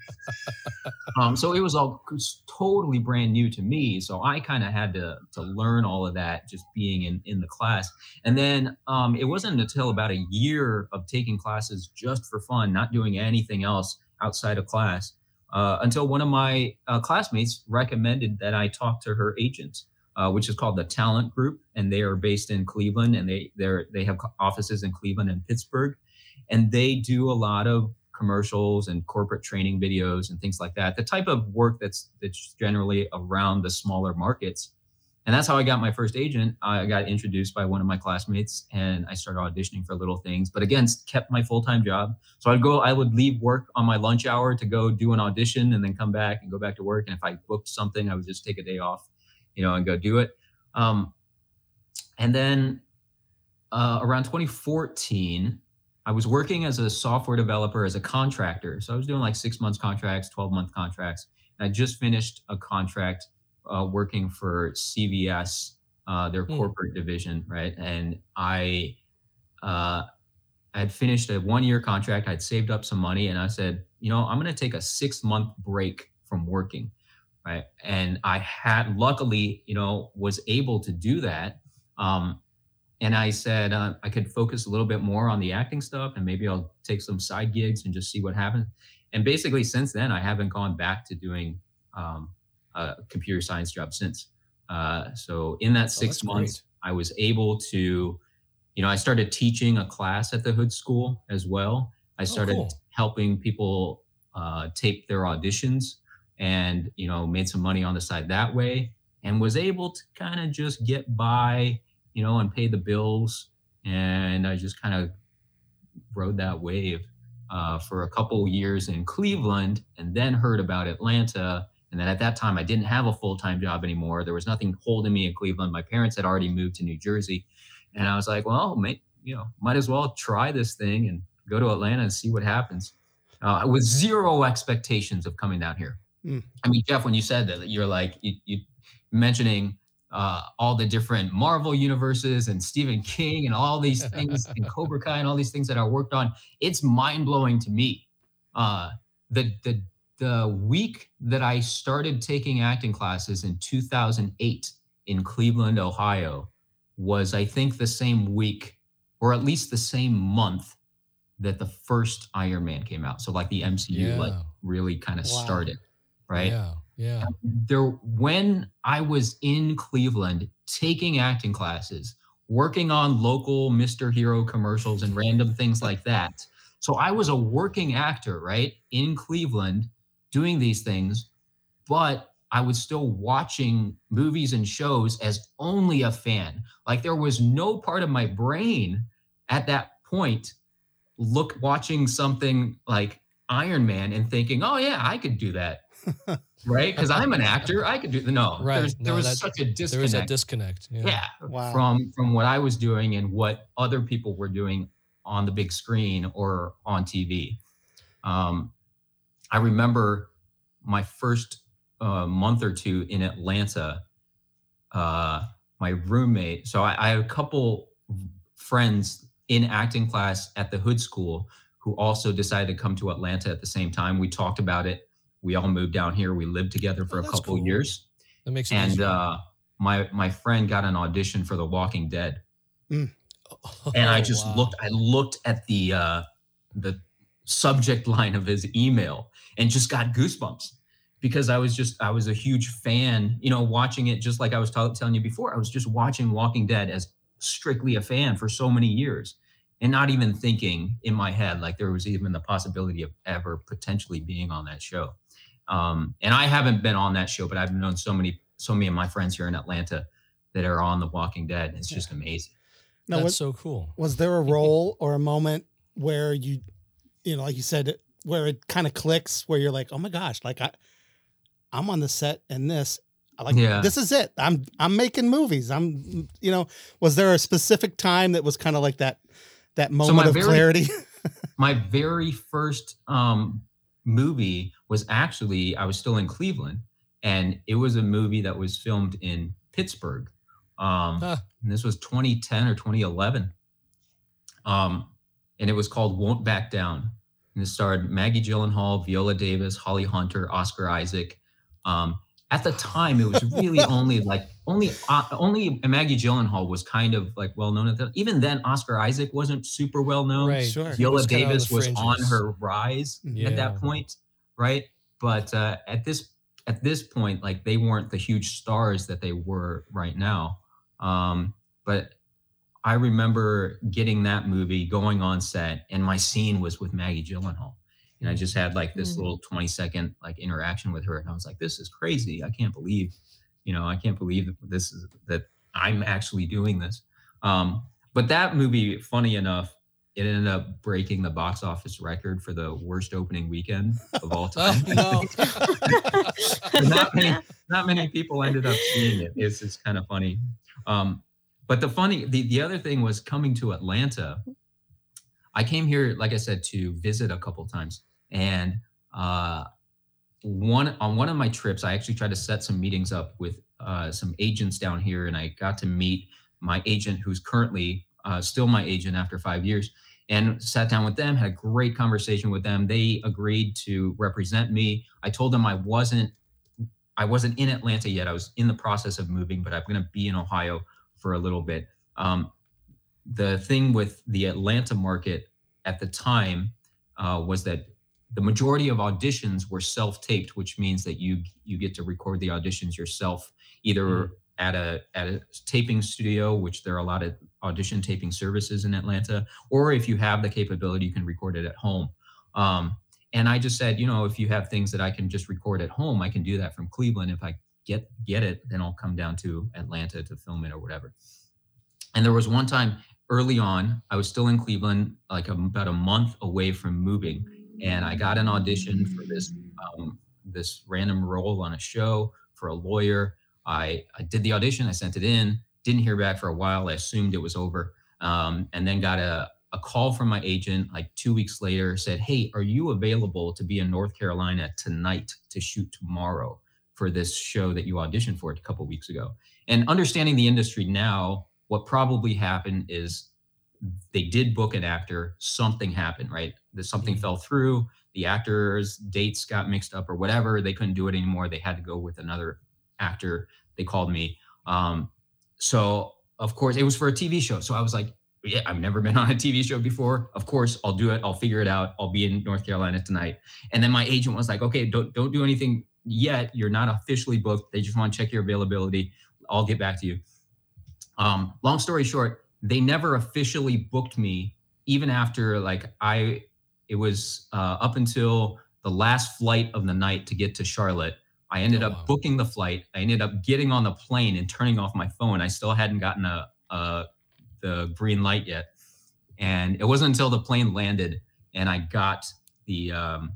<laughs> um, so it was all it was totally brand new to me. So I kind of had to to learn all of that just being in in the class. And then um, it wasn't until about a year of taking classes just for fun, not doing anything else outside of class, uh, until one of my uh, classmates recommended that I talk to her agent. Uh, which is called the Talent Group, and they are based in Cleveland, and they they're they have offices in Cleveland and Pittsburgh, and they do a lot of commercials and corporate training videos and things like that the type of work that's that's generally around the smaller markets. And that's how i got my first agent. I got introduced by one of my classmates and i started auditioning for little things but again kept my full-time job. So i'd go i would leave work on my lunch hour to go do an audition and then come back and go back to work. And if i booked something i would just take a day off you know and go do it um, and then uh, around 2014 I was working as a software developer as a contractor. So I was doing like six months contracts, 12 month contracts. And I just finished a contract uh, working for CVS, uh, their Hmm. corporate division, right? And I, uh, I had finished a one year contract. I'd saved up some money and I said, you know, I'm going to take a six month break from working. Right. And I had luckily, you know, was able to do that. Um, and I said uh, I could focus a little bit more on the acting stuff, and maybe I'll take some side gigs and just see what happens. And basically, since then, I haven't gone back to doing um, a computer science job since. Uh, so in that six that's months, I was able to, you know, I started teaching a class at the Hood School as well. I started cool. helping people uh, tape their auditions, and you know, made some money on the side that way, and was able to kind of just get by you know, and pay the bills. And I just kind of rode that wave uh, for a couple years in Cleveland and then heard about Atlanta. And then at that time, I didn't have a full time job anymore. There was nothing holding me in Cleveland. My parents had already moved to New Jersey. And I was like, well, you know, might as well try this thing and go to Atlanta and see what happens. Uh, with zero expectations of coming down here. Hmm. I mean, Jeff, when you said that, you're like, you, you mentioning uh, all the different Marvel universes and Stephen King and all these <laughs> things and Cobra Kai and all these things that I worked on. It's mind blowing to me. Uh, the the the week that I started taking acting classes in 2008 in Cleveland, Ohio, was I think the same week or at least the same month that the first Iron Man came out. So like the MCU like really kind of Wow. started, right? Yeah, yeah. Um, there when I was in Cleveland taking acting classes, working on local Mr. Hero commercials and random things like that. So I was a working actor, right, in Cleveland doing these things, but I was still watching movies and shows as only a fan. Like there was no part of my brain at that point look watching something like Iron Man and thinking, "Oh yeah, I could do that." Right? Because I'm an actor. I could do no. Right. There's, there No, was that- such a disconnect. There is a disconnect. Yeah. yeah, Wow. from from what I was doing and what other people were doing on the big screen or on TV. Um, I remember my first uh, month or two in Atlanta. Uh, my roommate. So I, I had a couple friends in acting class at the Hood School who who also decided to come to Atlanta at the same time. We talked about it. We all moved down here. We lived together for Oh, a couple cool. years. That makes it And uh, my my friend got an audition for The Walking Dead, and I Oh, just wow. looked. I looked at the uh, the subject line of his email and just got goosebumps because I was just I was a huge fan. You know, watching it just like I was tell telling you before. I was just watching Walking Dead as strictly a fan for so many years, and not even thinking in my head like there was even the possibility of ever potentially being on that show. Um, and I haven't been on that show, but I've known so many so many of my friends here in Atlanta that are on The Walking Dead. It's just amazing. Now, That's was, so cool. was there a role or a moment where you, you know, like you said, where it kind of clicks, where you're like, oh my gosh, like I, I'm on the set and this, I like Yeah. this is it. I'm I'm making movies. I'm, you know, was there a specific time that was kind of like that, that moment my of very- clarity? <laughs> my very first um, movie was actually I was still in Cleveland, and it was a movie that was filmed in Pittsburgh. Um, Huh. and this was 2010 or 2011, um, and it was called "Won't Back Down." And it starred Maggie Gyllenhaal, Viola Davis, Holly Hunter, Oscar Isaac. Um, at the time, it was really <laughs> only like only uh, only Maggie Gyllenhaal was kind of like well known at that. Even then, Oscar Isaac wasn't super well known. Right. Sure. Viola was Davis was on her rise at that point, right? But uh, at this at this point, like they weren't the huge stars that they were right now. Um, but I remember getting that movie, going on set, and my scene was with Maggie Gyllenhaal, and I just had like this Mm. little twenty second like interaction with her, and I was like, "This is crazy! I can't believe, you know, I can't believe that this is that I'm actually doing this." Um, but that movie, funny enough, it ended up breaking the box office record for the worst opening weekend of all <laughs> time. Oh, no. <laughs> not many, <laughs> not many people ended up seeing it. It's it's kind of funny. Um, but the funny, the the other thing was coming to Atlanta. I came here, like I said, to visit a couple times, and uh, one on one of my trips, I actually tried to set some meetings up with uh, some agents down here, and I got to meet my agent, who's currently uh, still my agent after five years, and sat down with them, had a great conversation with them. They agreed to represent me. I told them I wasn't I wasn't in Atlanta yet. I was in the process of moving, but I'm going to be in Ohio for a little bit. Um, the thing with the Atlanta market at the time uh, was that the majority of auditions were self-taped, which means that you you get to record the auditions yourself, either at a at a taping studio, which there are a lot of audition taping services in Atlanta, or if you have the capability, you can record it at home. Um, and I just said, you know, if you have things that I can just record at home, I can do that from Cleveland. If I get get it, then I'll come down to Atlanta to film it or whatever. And there was one time early on, I was still in Cleveland, like a, about a month away from moving, and I got an audition for this um, this random role on a show for a lawyer. I, I did the audition, I sent it in, didn't hear back for a while. I assumed it was over, um, and then got a a call from my agent like two weeks later said, Hey, are you available to be in North Carolina tonight to shoot tomorrow for this show that you auditioned for a couple weeks ago? And understanding the industry now, what probably happened is they did book an actor, something happened, right? That something fell through, the actor's dates got mixed up or whatever. They couldn't do it anymore. They had to go with another actor. They called me. Um, so of course it was for a TV show. So I was like, yeah, I've never been <laughs> on a TV show before. Of course, I'll do it. I'll figure it out. I'll be in North Carolina tonight. And then my agent was like, okay, don't don't do anything yet. You're not officially booked. They just want to check your availability. I'll get back to you. Um, long story short, they never officially booked me, even after like I it was uh, up until the last flight of the night to get to Charlotte. I ended up booking the flight. I ended up getting on the plane and turning off my phone. I still hadn't gotten a, a the green light yet. And it wasn't until the plane landed and I got the um,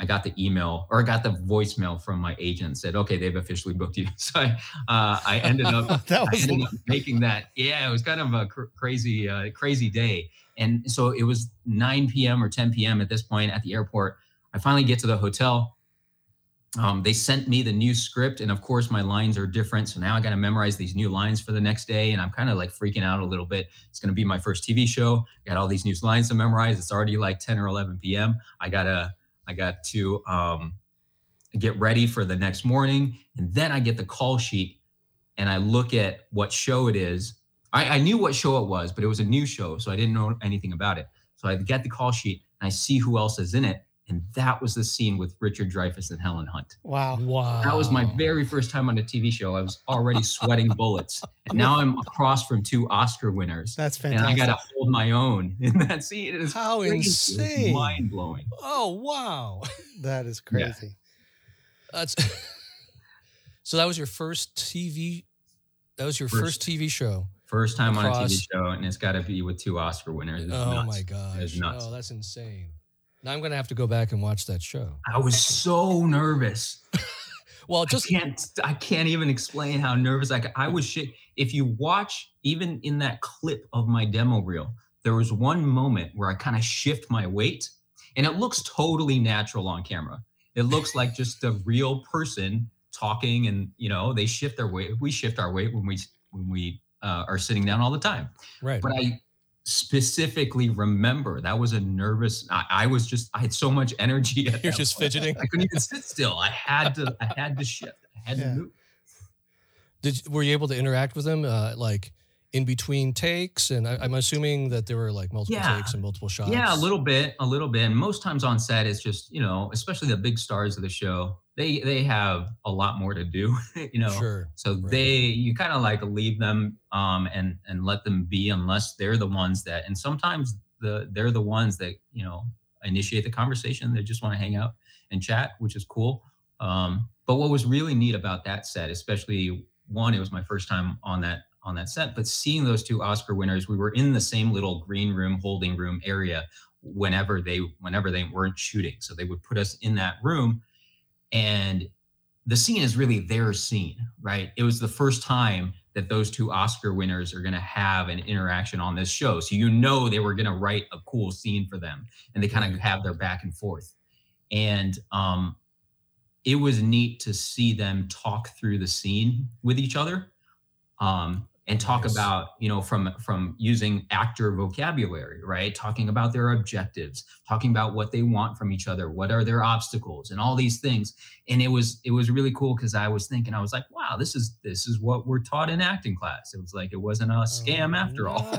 I got the email or I got the voicemail from my agent said, okay, they've officially booked you. <laughs> So I, uh, I ended up, <laughs> That was- ended up making that. Yeah, it was kind of a cr- crazy, uh, crazy day. And so it was 9 p.m. or 10 p.m. at this point at the airport. I finally get to the hotel um, they sent me the new script, and of course my lines are different. So now I got to memorize these new lines for the next day, and I'm kind of like freaking out a little bit. It's going to be my first TV show. I got all these new lines to memorize. It's already like 10 or 11 p.m. I gotta, I got to um, get ready for the next morning, and then I get the call sheet, and I look at what show it is. I, I knew what show it was, but it was a new show, so I didn't know anything about it. So I get the call sheet, and I see who else is in it and that was the scene with Richard Dreyfuss and Helen Hunt. Wow. Wow. That was my very first time on a TV show. I was already sweating bullets. And now I'm across from two Oscar winners. That's fantastic. And fantastic. I got to hold my own <laughs> in that scene. It is How insane. mind blowing. Oh wow. <laughs> that is crazy. That's <laughs> so that was your first TV that was your First. first, TV show. First time on a TV show, and it's got to be with two Oscar winners. It's Oh nuts. my It's nuts. Oh, that's insane. Now I'm gonna have to go back and watch that show. I was so nervous. <laughs> Well, just can't. I can't even explain how nervous I. I was shit. If you watch, even in that clip of my demo reel, there was one moment where I kind of shift my weight, and it looks totally natural on camera. It looks like just a real person talking, and you know they shift their weight. We shift our weight when we when we uh, are sitting down all the time. Right. But I specifically remember that was a nervous. I, I was just. I had so much energy. At <laughs> You're just point. fidgeting? I couldn't even sit still. I had to. I had to shift. I had to move. Did were you able to interact with them uh, like in between takes? And I, I'm assuming that there were like multiple Yeah. takes and multiple shots. Yeah, a little bit, a little bit. And most times on set, it's just you know, especially the big stars of the show. They they have a lot more to do, <laughs> you know. Sure. So they you kind of like leave them um and and let them be unless they're the ones that. And sometimes the they're the ones that you know initiate the conversation. They just want to hang out and chat, which is cool. Um, but what was really neat about that set, especially one, it was my first time on that on that set, but seeing those two Oscar winners, we were in the same little green room, holding room area whenever they whenever they weren't shooting. So they would put us in that room, and the scene is really their scene, right? It was the first time that those two Oscar winners are going to have an interaction on this show. So you know they were going to write a cool scene for them and they kind of have their back and forth. And um it was neat to see them talk through the scene with each other. Um and talk about you know from from using actor vocabulary right? Talking about their objectives talking about what they want from each other what are their obstacles and all these things. And it was it was really cool because i was thinking i was like wow this is this is what we're taught in acting class. It was like it wasn't a scam after all. <laughs>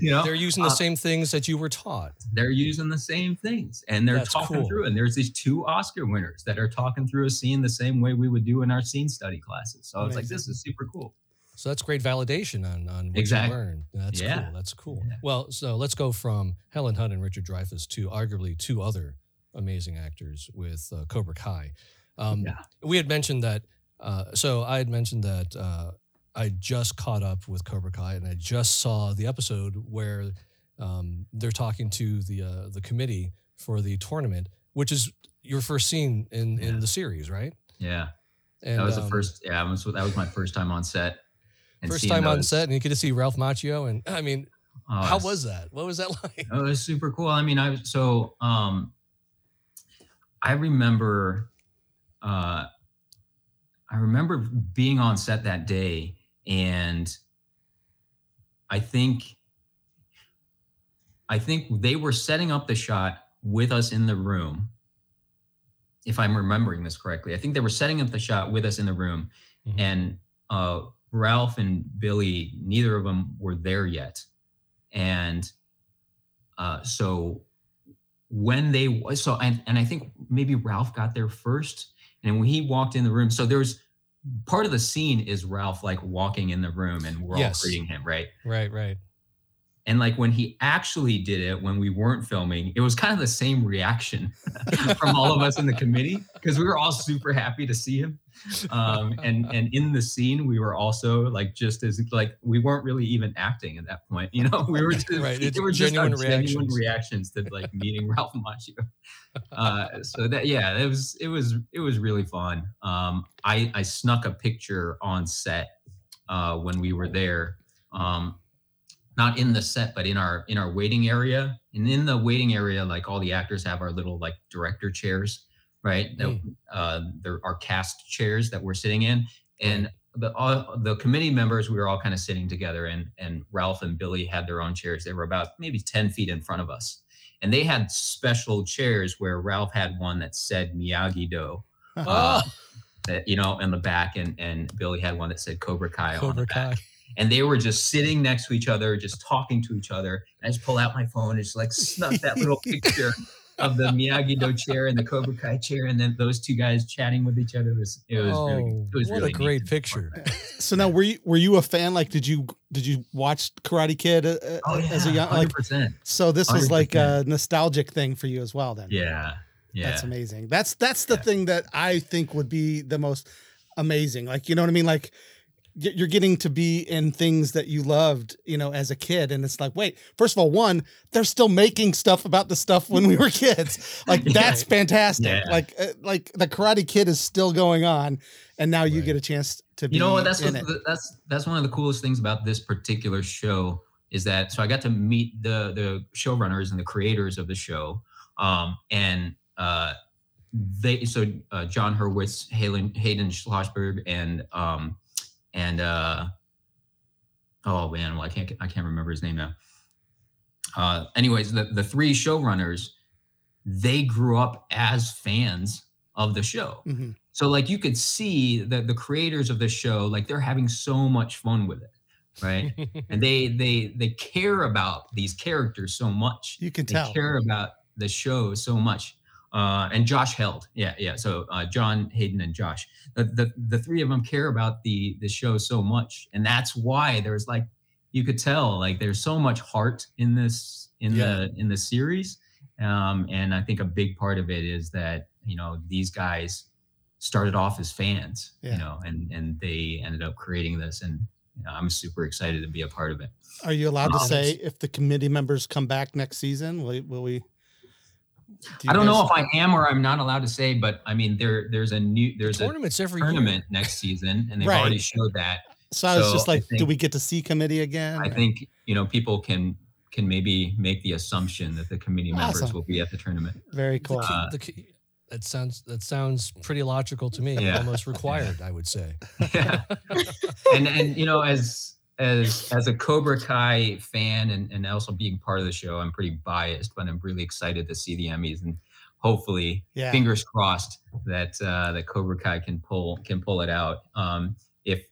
You know? They're using the Uh, same things that you were taught. they're using the same things and they're That's talking cool. through and there's these two oscar winners that are talking through a scene the same way we would do in our scene study classes. So i was like this is super cool So that's great validation on on what Exactly. you learned. That's Yeah. cool. That's cool. Well, so let's go from Helen Hunt and Richard Dreyfuss to arguably two other amazing actors with uh, Cobra Kai. Um, We had mentioned that. Uh, so I had mentioned that uh, I just caught up with Cobra Kai, and I just saw the episode where um, they're talking to the uh, the committee for the tournament, which is your first scene in in the series, right? yeah And, that was the um, first yeah that was, my first time on set First time on set, and you get to see Ralph Macchio, and I mean, Oh, how was that? What was that <laughs> like? Oh, it was super cool. I mean, I was so um I remember uh I remember being on set that day and I think I think they were setting up the shot with us in the room. If I'm remembering this correctly, I think they were setting up the shot with us in the room and uh Ralph and Billy, neither of them were there yet. And uh, so when they so and, and I think maybe Ralph got there first, and when he walked in the room, so there's part of the scene is Ralph like walking in the room and we're Yes. all greeting him, right? Right, right. And like when he actually did it when we weren't filming, it was kind of the same reaction <laughs> from all of us in the committee because we were all super happy to see him. Um, and and in the scene, we were also like just as like we weren't really even acting at that point. You know, we were <laughs> just Right, it's were just genuine genuine reactions. reactions to like meeting <laughs> Ralph Macchio. Uh, so that yeah, it was it was it was really fun. Um, I I snuck a picture on set uh, when we were there. Um, not in the set but in our in our waiting area and in the waiting area like all the actors have our little like director chairs right? That, uh, there are cast chairs that we're sitting in, and the all, the committee members we were all kind of sitting together, and and Ralph and Billy had their own chairs. They were about maybe ten feet in front of us, and they had special chairs where Ralph had one that said Miyagi Do. <laughs> Uh, that you know in the back and and billy had one that said cobra kai on Cobra the Kai. Back and they were just sitting next to each other just talking to each other and i just pull out my phone and just like snuck that little <laughs> picture of the miyagi do chair and the cobra kai chair and then those two guys chatting with each other it was it was really Oh, it was what really a great picture. part <laughs> of. So now, were you were you a fan? Like, did you did you watch Karate Kid uh, uh, oh yeah as a young? Like, 100% so this was like 100%. a nostalgic thing for you as well. Then, yeah yeah That's amazing. That's that's the Yeah. thing that I think would be the most amazing. Like, you know what I mean? Like y- you're getting to be in things that you loved, you know, as a kid. And it's like, wait, first of all, one, they're still making stuff about the stuff when we were <laughs> kids. Like that's fantastic. Yeah. Like uh, like the Karate Kid is still going on, and now you Right. get a chance to be you know what that's what, that's that's one of the coolest things about this particular show is that so I got to meet the the showrunners and the creators of the show, um, and uh, they so uh, Jon Hurwitz, Hayden Hayden Schlossberg, and um, and uh, oh man, well I can't I can't remember his name now. Uh, anyways, the the three showrunners, they grew up as fans of the show. Mhm. So like you could see that the creators of the show, like they're having so much fun with it, right? <laughs> and they they they care about these characters so much. You can They tell. care about the show so much. Uh, and Josh Heald, yeah, yeah. So uh, John, Hayden, and Josh, the, the the three of them care about the the show so much, and that's why there's like you could tell like there's so much heart in this in Yeah. the in the series, um, and I think a big part of it is that you know these guys started off as fans, Yeah. you know, and and they ended up creating this, and you know, I'm super excited to be a part of it. Are you allowed to Um, say if the committee members come back next season? Will, will we? Do I don't know if I am or I'm not allowed to say, but I mean there there's a new there's a Tournaments every year. tournament next season, and they've Right. already showed that. So I was so just I like, do we get to see committee again? I think you know people can can maybe make the assumption that the committee members Awesome. will be at the tournament. Very cool. Uh, The key- that sounds that sounds pretty logical to me. Yeah. Almost required, I would say. <laughs> yeah. and and you know as as as a Cobra Kai fan and and also being part of the show, I'm pretty biased, but I'm really excited to see the Emmys and hopefully Yeah. fingers crossed that uh, that Cobra Kai can pull can pull it out. Um, if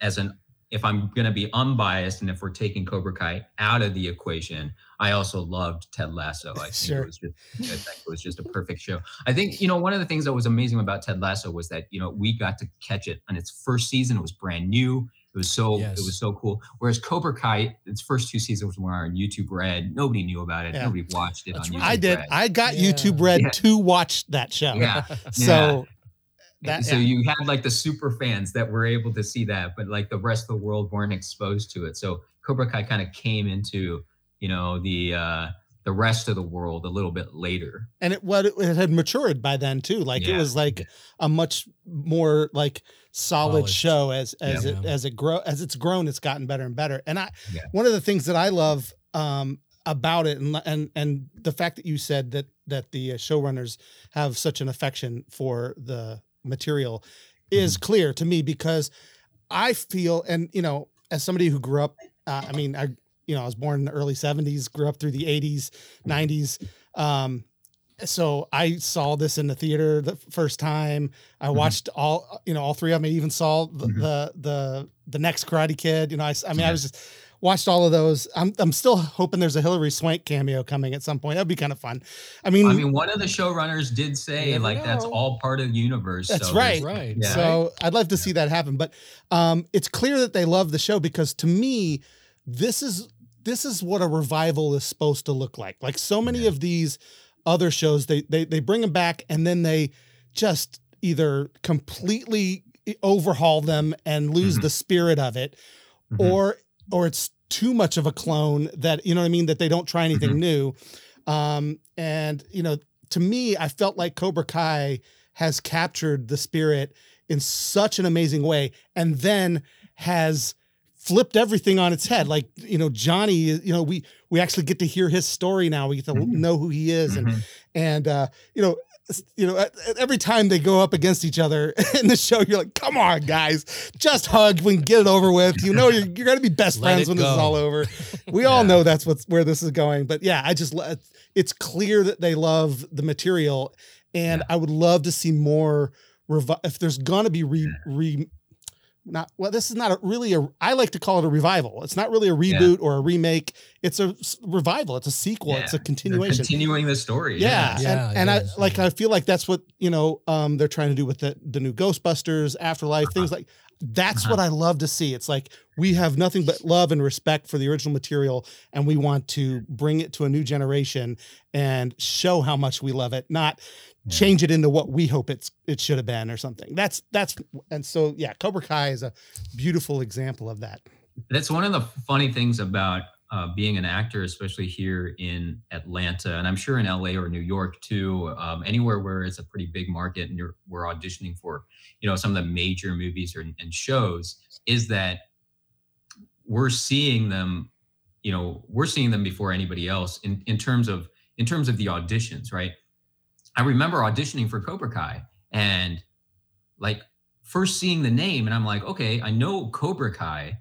as an if I'm going to be unbiased and if we're taking Cobra Kai out of the equation, I also loved Ted Lasso. I think Sure. it was just I think it was just a perfect show. I think you know one of the things that was amazing about Ted Lasso was that you know we got to catch it on its first season. It was brand new. It was so Yes. it was so cool. Whereas Cobra Kai, its first two seasons were on YouTube Red. Nobody knew about it. Yeah. Nobody watched it That's on YouTube right. I did. Red. I got Yeah. YouTube Red Yeah. to watch that show. yeah. <laughs> So that so yeah. you had like the super fans that were able to see that, but like the rest of the world weren't exposed to it. So Cobra Kai kind of came into, you know, the uh the rest of the world a little bit later. and it what it had matured by then too. Like it was like a much more like solid Polished. show as as Yeah. it as it grow as it's grown. It's gotten better and better. And I Yeah. one of the things that I love um about it and and and the fact that you said that that the uh, showrunners have such an affection for the material is clear to me because I feel and you know as somebody who grew up uh, I mean I you know I was born in the early 70s grew up through the 80s 90s um so I saw this in the theater the first time. I watched all, you know, all three of them. I even saw the, Mhm. the the the next Karate Kid. You know, I, I mean, I was just watched all of those. I'm I'm still hoping there's a Hilary Swank cameo coming at some point. That'd be kind of fun. I mean, I mean, one of the showrunners did say never like that's all part of the universe. That's so right. Right. Yeah. So I'd love to see that happen. But um, it's clear that they love the show because to me, this is this is what a revival is supposed to look like. Like so many of these other shows, they they they bring them back and then they just either completely overhaul them and lose Mhm. the spirit of it, Mhm. or or it's too much of a clone that you know what I mean that they don't try anything Mhm. new. Um, and you know, to me, I felt like Cobra Kai has captured the spirit in such an amazing way, and then has flipped everything on its head. Like you know, Johnny, you know, we we actually get to hear his story now. We get to Mhm. know who he is, and Mhm. and uh, you know, you know, every time they go up against each other <laughs> in the show, you're like, come on, guys, just hug. We can get it over with. You know, you're, you're to be best Let friends when this is all over. <laughs> We all know that's what's where this is going. But yeah, I just, it's clear that they love the material. And I would love to see more. Revi- if there's going to be re, re, not well, this is not a, really a. I like to call it a revival. It's not really a reboot or a remake. It's a s- revival. It's a sequel. It's a They're continuation. continuing the story. Yeah, Yeah, and, and I is, like I feel like that's what you know um they're trying to do with the the new Ghostbusters Afterlife things like that's what I love to see. It's like we have nothing but love and respect for the original material and we want to bring it to a new generation and show how much we love it, not change it into what we hope it's it should have been or something. That's that's and so yeah, Cobra Kai is a beautiful example of that. That's one of the funny things about uh, being an actor, especially here in Atlanta, and I'm sure in LA or New York too. Um, anywhere where it's a pretty big market and you're, we're auditioning for, you know, some of the major movies or, and shows, is that we're seeing them. You know, we're seeing them before anybody else in in terms of in terms of the auditions, right? I remember auditioning for Cobra Kai and like first seeing the name, and I'm like, okay, I know Cobra Kai.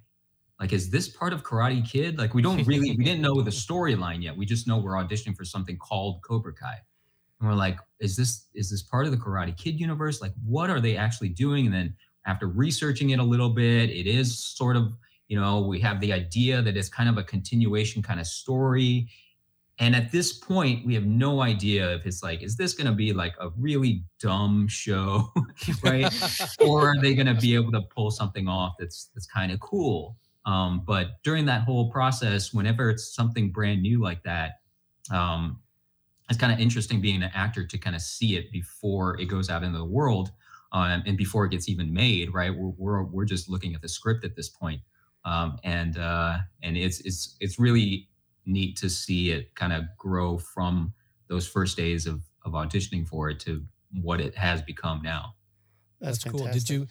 Like is this part of karate kid? Like we don't really we didn't know the storyline yet. We just know we're auditioning for something called cobra kai. And we're like is this is this part of the karate kid universe? Like what are they actually doing? And then after researching it a little bit it is sort of you know we have the idea that it's kind of a continuation kind of story and at this point we have no idea if it's like is this going to be like a really dumb show <laughs> right? Or are they going to be able to pull something off that's that's kind of cool? Um, but during that whole process whenever it's something brand new like that um, it's kind of interesting being an actor to kind of see it before it goes out into the world um, and before it gets even made right? We're, we're, we're just looking at the script at this point um, and uh, and it's it's it's really neat to see it kind of grow from those first days of of auditioning for it to what it has become now That's, That's cool. Did you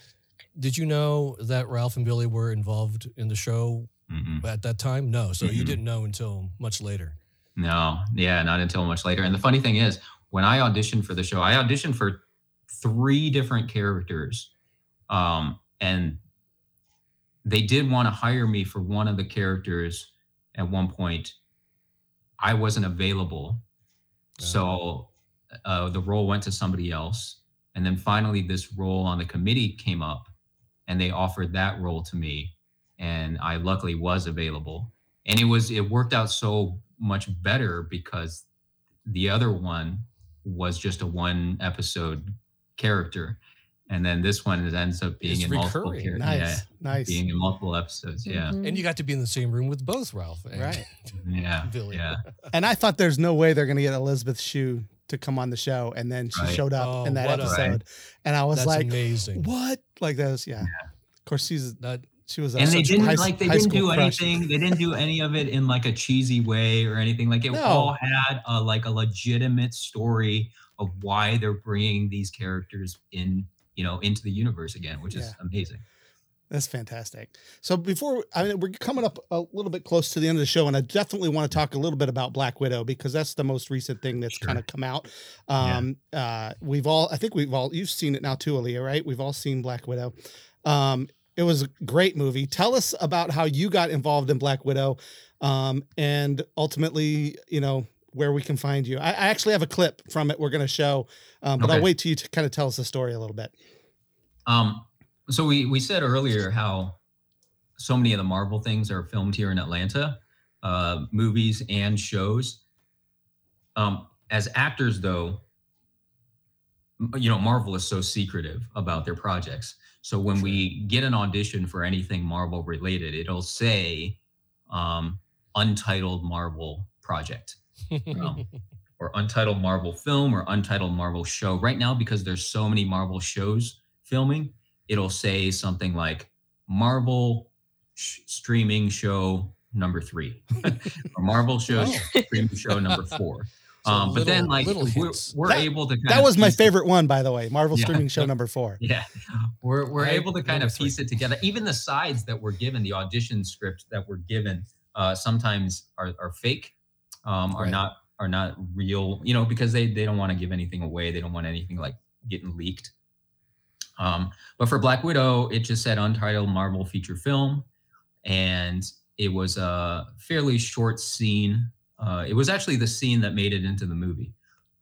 did you know that Ralph and Billy were involved in the show Mm-mm. at that time? No. So you Mhm. didn't know until much later. No, yeah, not until much later. And the funny thing is, when I auditioned for the show, I auditioned for three different characters. Um, and they did want to hire me for one of the characters at one point. I wasn't available. So uh, the role went to somebody else. And then finally, this role on the committee came up and they offered that role to me. And I luckily was available. And it was, it worked out so much better because the other one was just a one episode character. And then this one ends up being It's in multiple recurring. characters. Nice, Yeah, nice. being in multiple episodes. Yeah. Mm-hmm. And you got to be in the same room with both Ralph and Right. <laughs> Yeah. <laughs> Billy. Yeah. And I thought there's no way they're going to get Elizabeth Shue to come on the show, and then she Right. showed up Oh, in that what a- episode, and I was That's like, amazing. "What?" Like that was yeah. Of course, she's That she was a and they didn't high, like they didn't do crush. anything they didn't do any of it in like a cheesy way or anything like it No. all had a, like a legitimate story of why they're bringing these characters in you know into the universe again which is amazing That's fantastic. So before I mean, we're coming up a little bit close to the end of the show, and I definitely want to talk a little bit about Black Widow because that's the most recent thing that's Sure. kind of come out. Um, uh, we've all, I think we've all, you've seen it now too, Aaliyah, right? We've all seen Black Widow. Um, it was a great movie. Tell us about how you got involved in Black Widow, um, and ultimately, you know, where we can find you. I, I actually have a clip from it we're going to show, um, but I'll wait till you to kind of tell us the story a little bit. um so we we said earlier how so many of the marvel things are filmed here in atlanta uh movies and shows. Um as actors though you know marvel is so secretive about their projects. So when we get an audition for anything marvel related it'll say um untitled marvel project um, <laughs> or untitled marvel film or untitled marvel show. Right now because there's so many marvel shows filming it'll say something like marvel sh- streaming show number three. <laughs> Or marvel show streaming show number four. So um, but then like we're, we're That- able to kind That was my piece it- favorite one, by the way. Marvel Yeah. streaming show number four. <laughs> yeah. We're, we're I- able to kind of piece it together. Even the sides that we're given the audition script that we're given uh, sometimes are, are fake um, are Right. not are not real, you know, because they they don't want to give anything away. They don't want anything like getting leaked. Um, but for Black Widow, it just said untitled Marvel feature film, and it was a fairly short scene. Uh, it was actually the scene that made it into the movie.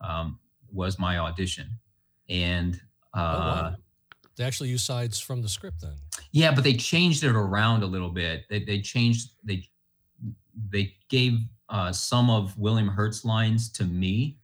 Um, was my audition, and uh, Oh, wow. They actually use sides from the script then. yeah, but they changed it around a little bit. They they changed they they gave uh, some of William Hurt's lines to me,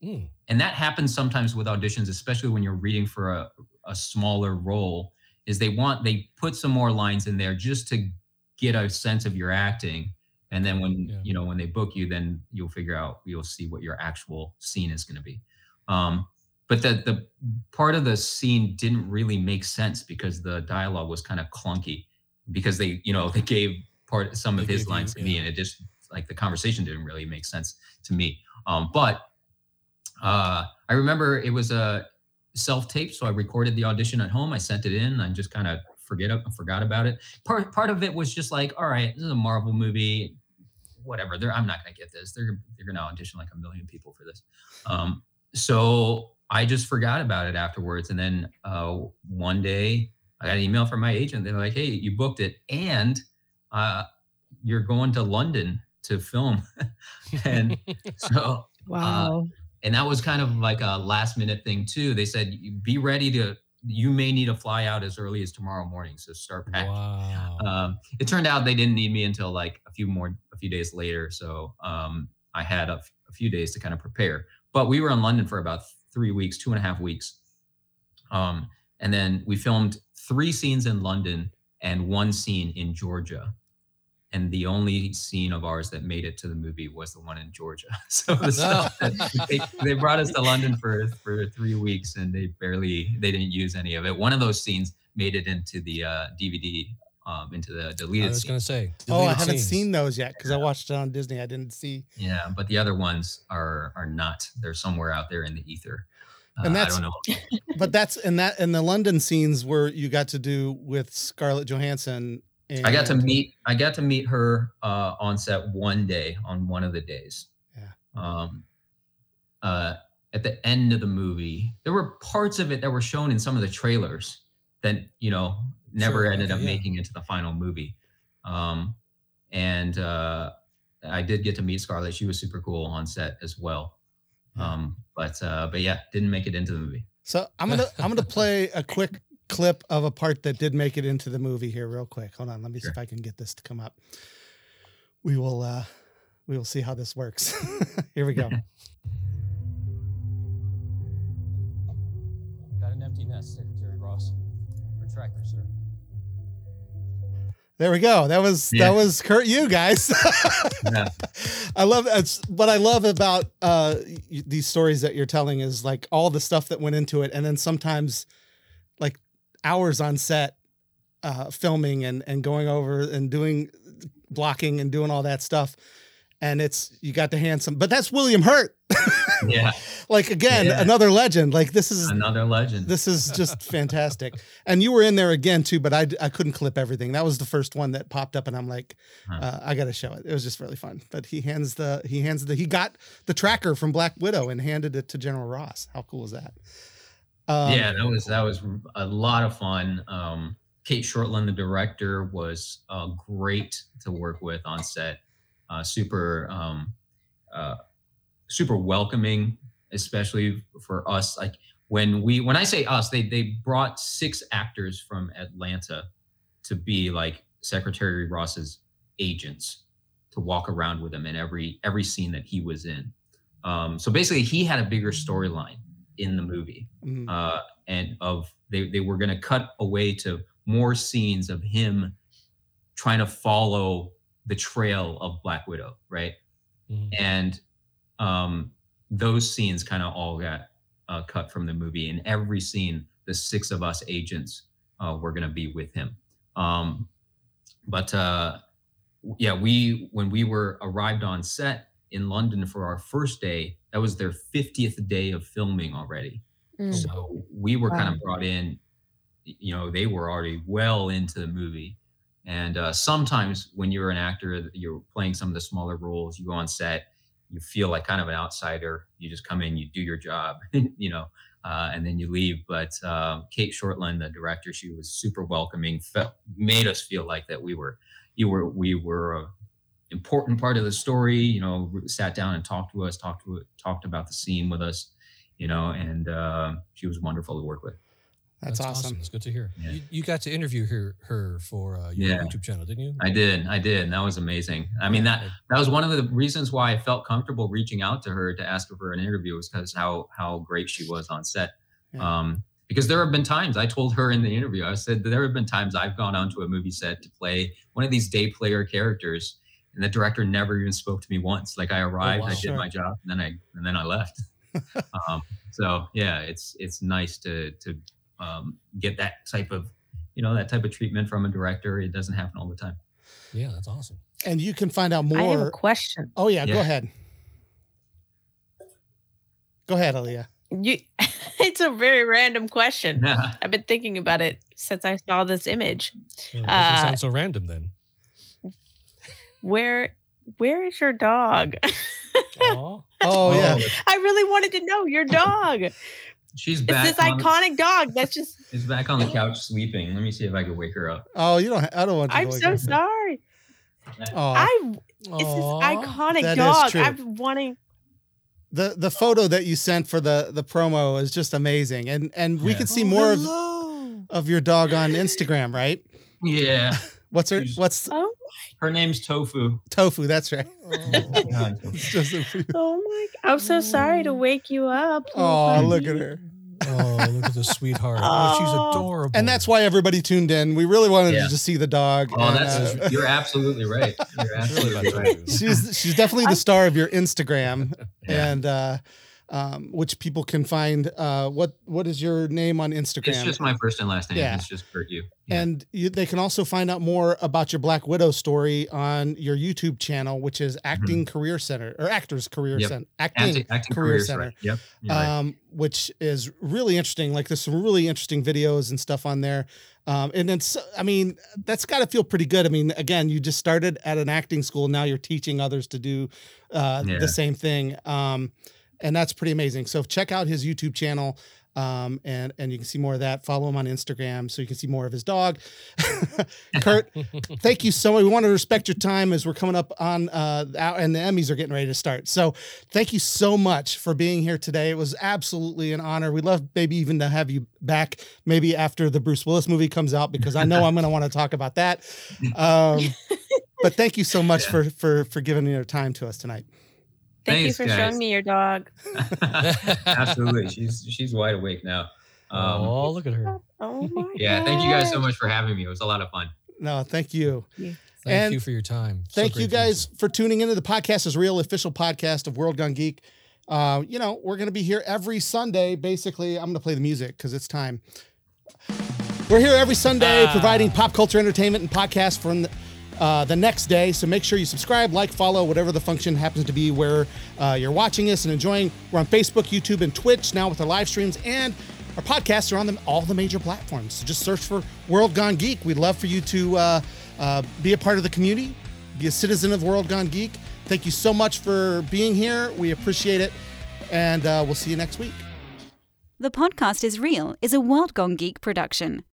Mm. and that happens sometimes with auditions, especially when you're reading for a, a smaller role. Is they want they put some more lines in there just to get a sense of your acting, and then when you know when they book you, then you'll figure out you'll see what your actual scene is going to be. Um, but the the part of the scene didn't really make sense because the dialogue was kind of clunky because they you know they gave part some of They his gave you- lines to me and it just like the conversation didn't really make sense to me um but uh i remember it was a self-tape so i recorded the audition at home i sent it in i just kind of forget it forgot about it part part of it was just like all right this is a marvel movie whatever they're i'm not gonna get this they're they're gonna audition like a million people for this um so I just forgot about it afterwards. And then uh, one day I got an email from my agent. They're like, hey, you booked it and uh, you're going to London to film. <laughs> and <laughs> so, Wow. and that was kind of like a last minute thing too. They said, be ready to, you may need to fly out as early as tomorrow morning. So start packing. Wow. Um, it turned out they didn't need me until like a few more, a few days later. So um, I had a, f- a few days to kind of prepare. But we were in London for about three weeks, two and a half weeks. Um, and then we filmed three scenes in London and one scene in Georgia. And the only scene of ours that made it to the movie was the one in Georgia. <laughs> So the stuff that- they, they brought us to London for for three weeks, and they barely they didn't use any of it. One of those scenes made it into the uh, DVD, um, into the deleted. I was going to say. Oh, I haven't scenes. seen those yet because I watched it on Disney. I didn't see. Yeah, but the other ones are are not. They're somewhere out there in the ether. Uh, And I that's- don't know. <laughs> But that's and that and the London scenes where you got to do with Scarlett Johansson. And, I got to meet I got to meet her uh, on set one day on one of the days. Yeah. Um, uh, at the end of the movie, there were parts of it that were shown in some of the trailers that you know never Sure, ended okay, up yeah. making it to the final movie. Um, and uh, I did get to meet Scarlett. She was super cool on set as well. Um, but uh, but yeah, didn't make it into the movie. So I'm gonna I'm gonna play a quick clip of a part that did make it into the movie here, real quick. Hold on, let me see if I can get this to come up. We will uh we will see how this works. <laughs> here we go. <laughs> Got an empty nest, Secretary Ross. Retractor, sir. There we go. That was Yeah. that was Kurt you guys. <laughs> Yeah. I love that's what I love about uh these stories that you're telling is like all the stuff that went into it and then sometimes hours on set uh filming and and going over and doing blocking and doing all that stuff and it's you got to hand some but that's William Hurt. <laughs> Yeah, like again Yeah. another legend. Like this is another legend. this is just fantastic. And you were in there again too, but i i couldn't clip everything. That was the first one that popped up, and I'm like, Huh. uh, I got to show it. It was just really fun. But he hands the he hands the he got the tracker from Black Widow and handed it to General Ross. How cool is that? Um, yeah, that was that was a lot of fun. Um, Cate Shortland, the director, was uh, great to work with on set. Uh, super, um, uh, super welcoming, especially for us. Like when we, when I say us, they they brought six actors from Atlanta to be like Secretary Ross's agents to walk around with him in every every scene that he was in. Um, so basically, he had a bigger storyline in the movie mm, uh, and of they, they were going to cut away to more scenes of him trying to follow the trail of Black Widow, right? Mhm. And um, those scenes kind of all got uh, cut from the movie. In every scene, the six of us agents uh, were going to be with him. Um, but uh, yeah, we when we were arrived on set in London for our first day, that was their 50th day of filming already. Mm. So we were kind of brought in, you know, they were already well into the movie. And uh, sometimes when you're an actor, you're playing some of the smaller roles, you go on set you feel like kind of an outsider. You just come in, you do your job, <laughs> you know, uh, and then you leave. But uh, Cate Shortland, the director, she was super welcoming. Felt made us feel like that we were, you were, we were a important part of the story. You know, sat down and talked to us, talked to talked about the scene with us. You know, and uh, she was wonderful to work with. That's, awesome. It's good to hear. Yeah. You, you got to interview her her for uh, your Yeah. YouTube channel, didn't you? I did, I did, and that was amazing. I mean that that was one of the reasons why I felt comfortable reaching out to her to ask her for an interview was because how how great she was on set. Yeah. Um, because there have been times I told her in the interview, I said there have been times I've gone onto a movie set to play one of these day player characters, and the director never even spoke to me once. Like I arrived, wow. I did Sure. my job, and then I and then I left. <laughs> um, so yeah, it's it's nice to to um, get that type of you know that type of treatment from a director. It doesn't happen all the time. Yeah, that's awesome. And you can find out more. I have a more. question. Oh yeah, go ahead. Go ahead, Aaliyah. You, <laughs> it's a very random question. Yeah. I've been thinking about it since I saw this image. Well, it doesn't Uh, sound so random then. Where, where is your dog? Aw. Oh, oh yeah. I really wanted to know your dog. She's back. this on, iconic dog. That's just. Is back on the couch sleeping. Let me see if I can wake her up. Oh, you don't. I don't want to I'm so like sorry. <laughs> Oh, I. It's this Aw. iconic That is dog. true. I'm wanting. the the photo that you sent for the the promo is just amazing, and and we Yeah. can see Oh, more of, hello. of your dog on Instagram, right? Yeah. <laughs> What's her? She's- What's Oh, Her name's Tofu. tofu? That's right. God, <laughs> It's just oh my! I'm so sorry to wake you up. oh, little look at her. Oh, look at the sweetheart. Oh, she's adorable. And that's why everybody tuned in. We really wanted Yeah. to just see the dog. Oh, and, that's uh, you're absolutely right. You're <laughs> absolutely right. she's she's definitely the star of your Instagram, <laughs> Yeah. and uh, um, which people can find. Uh, what what is your name on Instagram? It's just my first and last name. Yeah. It's just Kurt Yue. Yeah. And you, they can also find out more about your Black Widow story on your YouTube channel, which is Acting Career Center or Actors Career Mm-hmm. Yep. Center, Acting, acting, acting Career careers, Center, right? Yep. you're right. um, which is really interesting. Like there's some really interesting videos and stuff on there. Um, and it's, I mean, that's got to feel pretty good. I mean, again, you just started at an acting school. Now you're teaching others to do uh, Yeah. the same thing. Um, and that's pretty amazing. So check out his YouTube channel. Um, and and you can see more of that. Follow him on Instagram so you can see more of his dog. <laughs> Kurt, <laughs> thank you so much. We want to respect your time as we're coming up on uh and the Emmys are getting ready to start. So thank you so much for being here today. It was absolutely an honor. We'd love maybe even to have you back maybe after the Bruce Willis movie comes out because I know I'm going to want to talk about that. <laughs> Um, but thank you so much for for for giving your time to us tonight. Thank Thanks, you for guys. showing me your dog. <laughs> absolutely. She's she's wide awake now. Um, oh, look at her. <laughs> Oh my <laughs> yeah. Thank you guys so much for having me. It was a lot of fun. No, thank you. Thank And you for your time. So Thank great you to meet guys for tuning into the podcast is real official podcast of World Gone Geek. Uh, you know, we're gonna be here every Sunday. Basically, I'm gonna play the music because it's time. We're here every Sunday Ah. providing pop culture entertainment and podcasts from the, uh, the next day. So make sure you subscribe, like, follow, whatever the function happens to be where uh, you're watching us and enjoying. We're on Facebook, YouTube, and Twitch now with our live streams and our podcasts are on all the major platforms. So just search for World Gone Geek. We'd love for you to uh, uh, be a part of the community, be a citizen of World Gone Geek. Thank you so much for being here. We appreciate it, and uh, we'll see you next week. The Podcast is Real is a World Gone Geek production.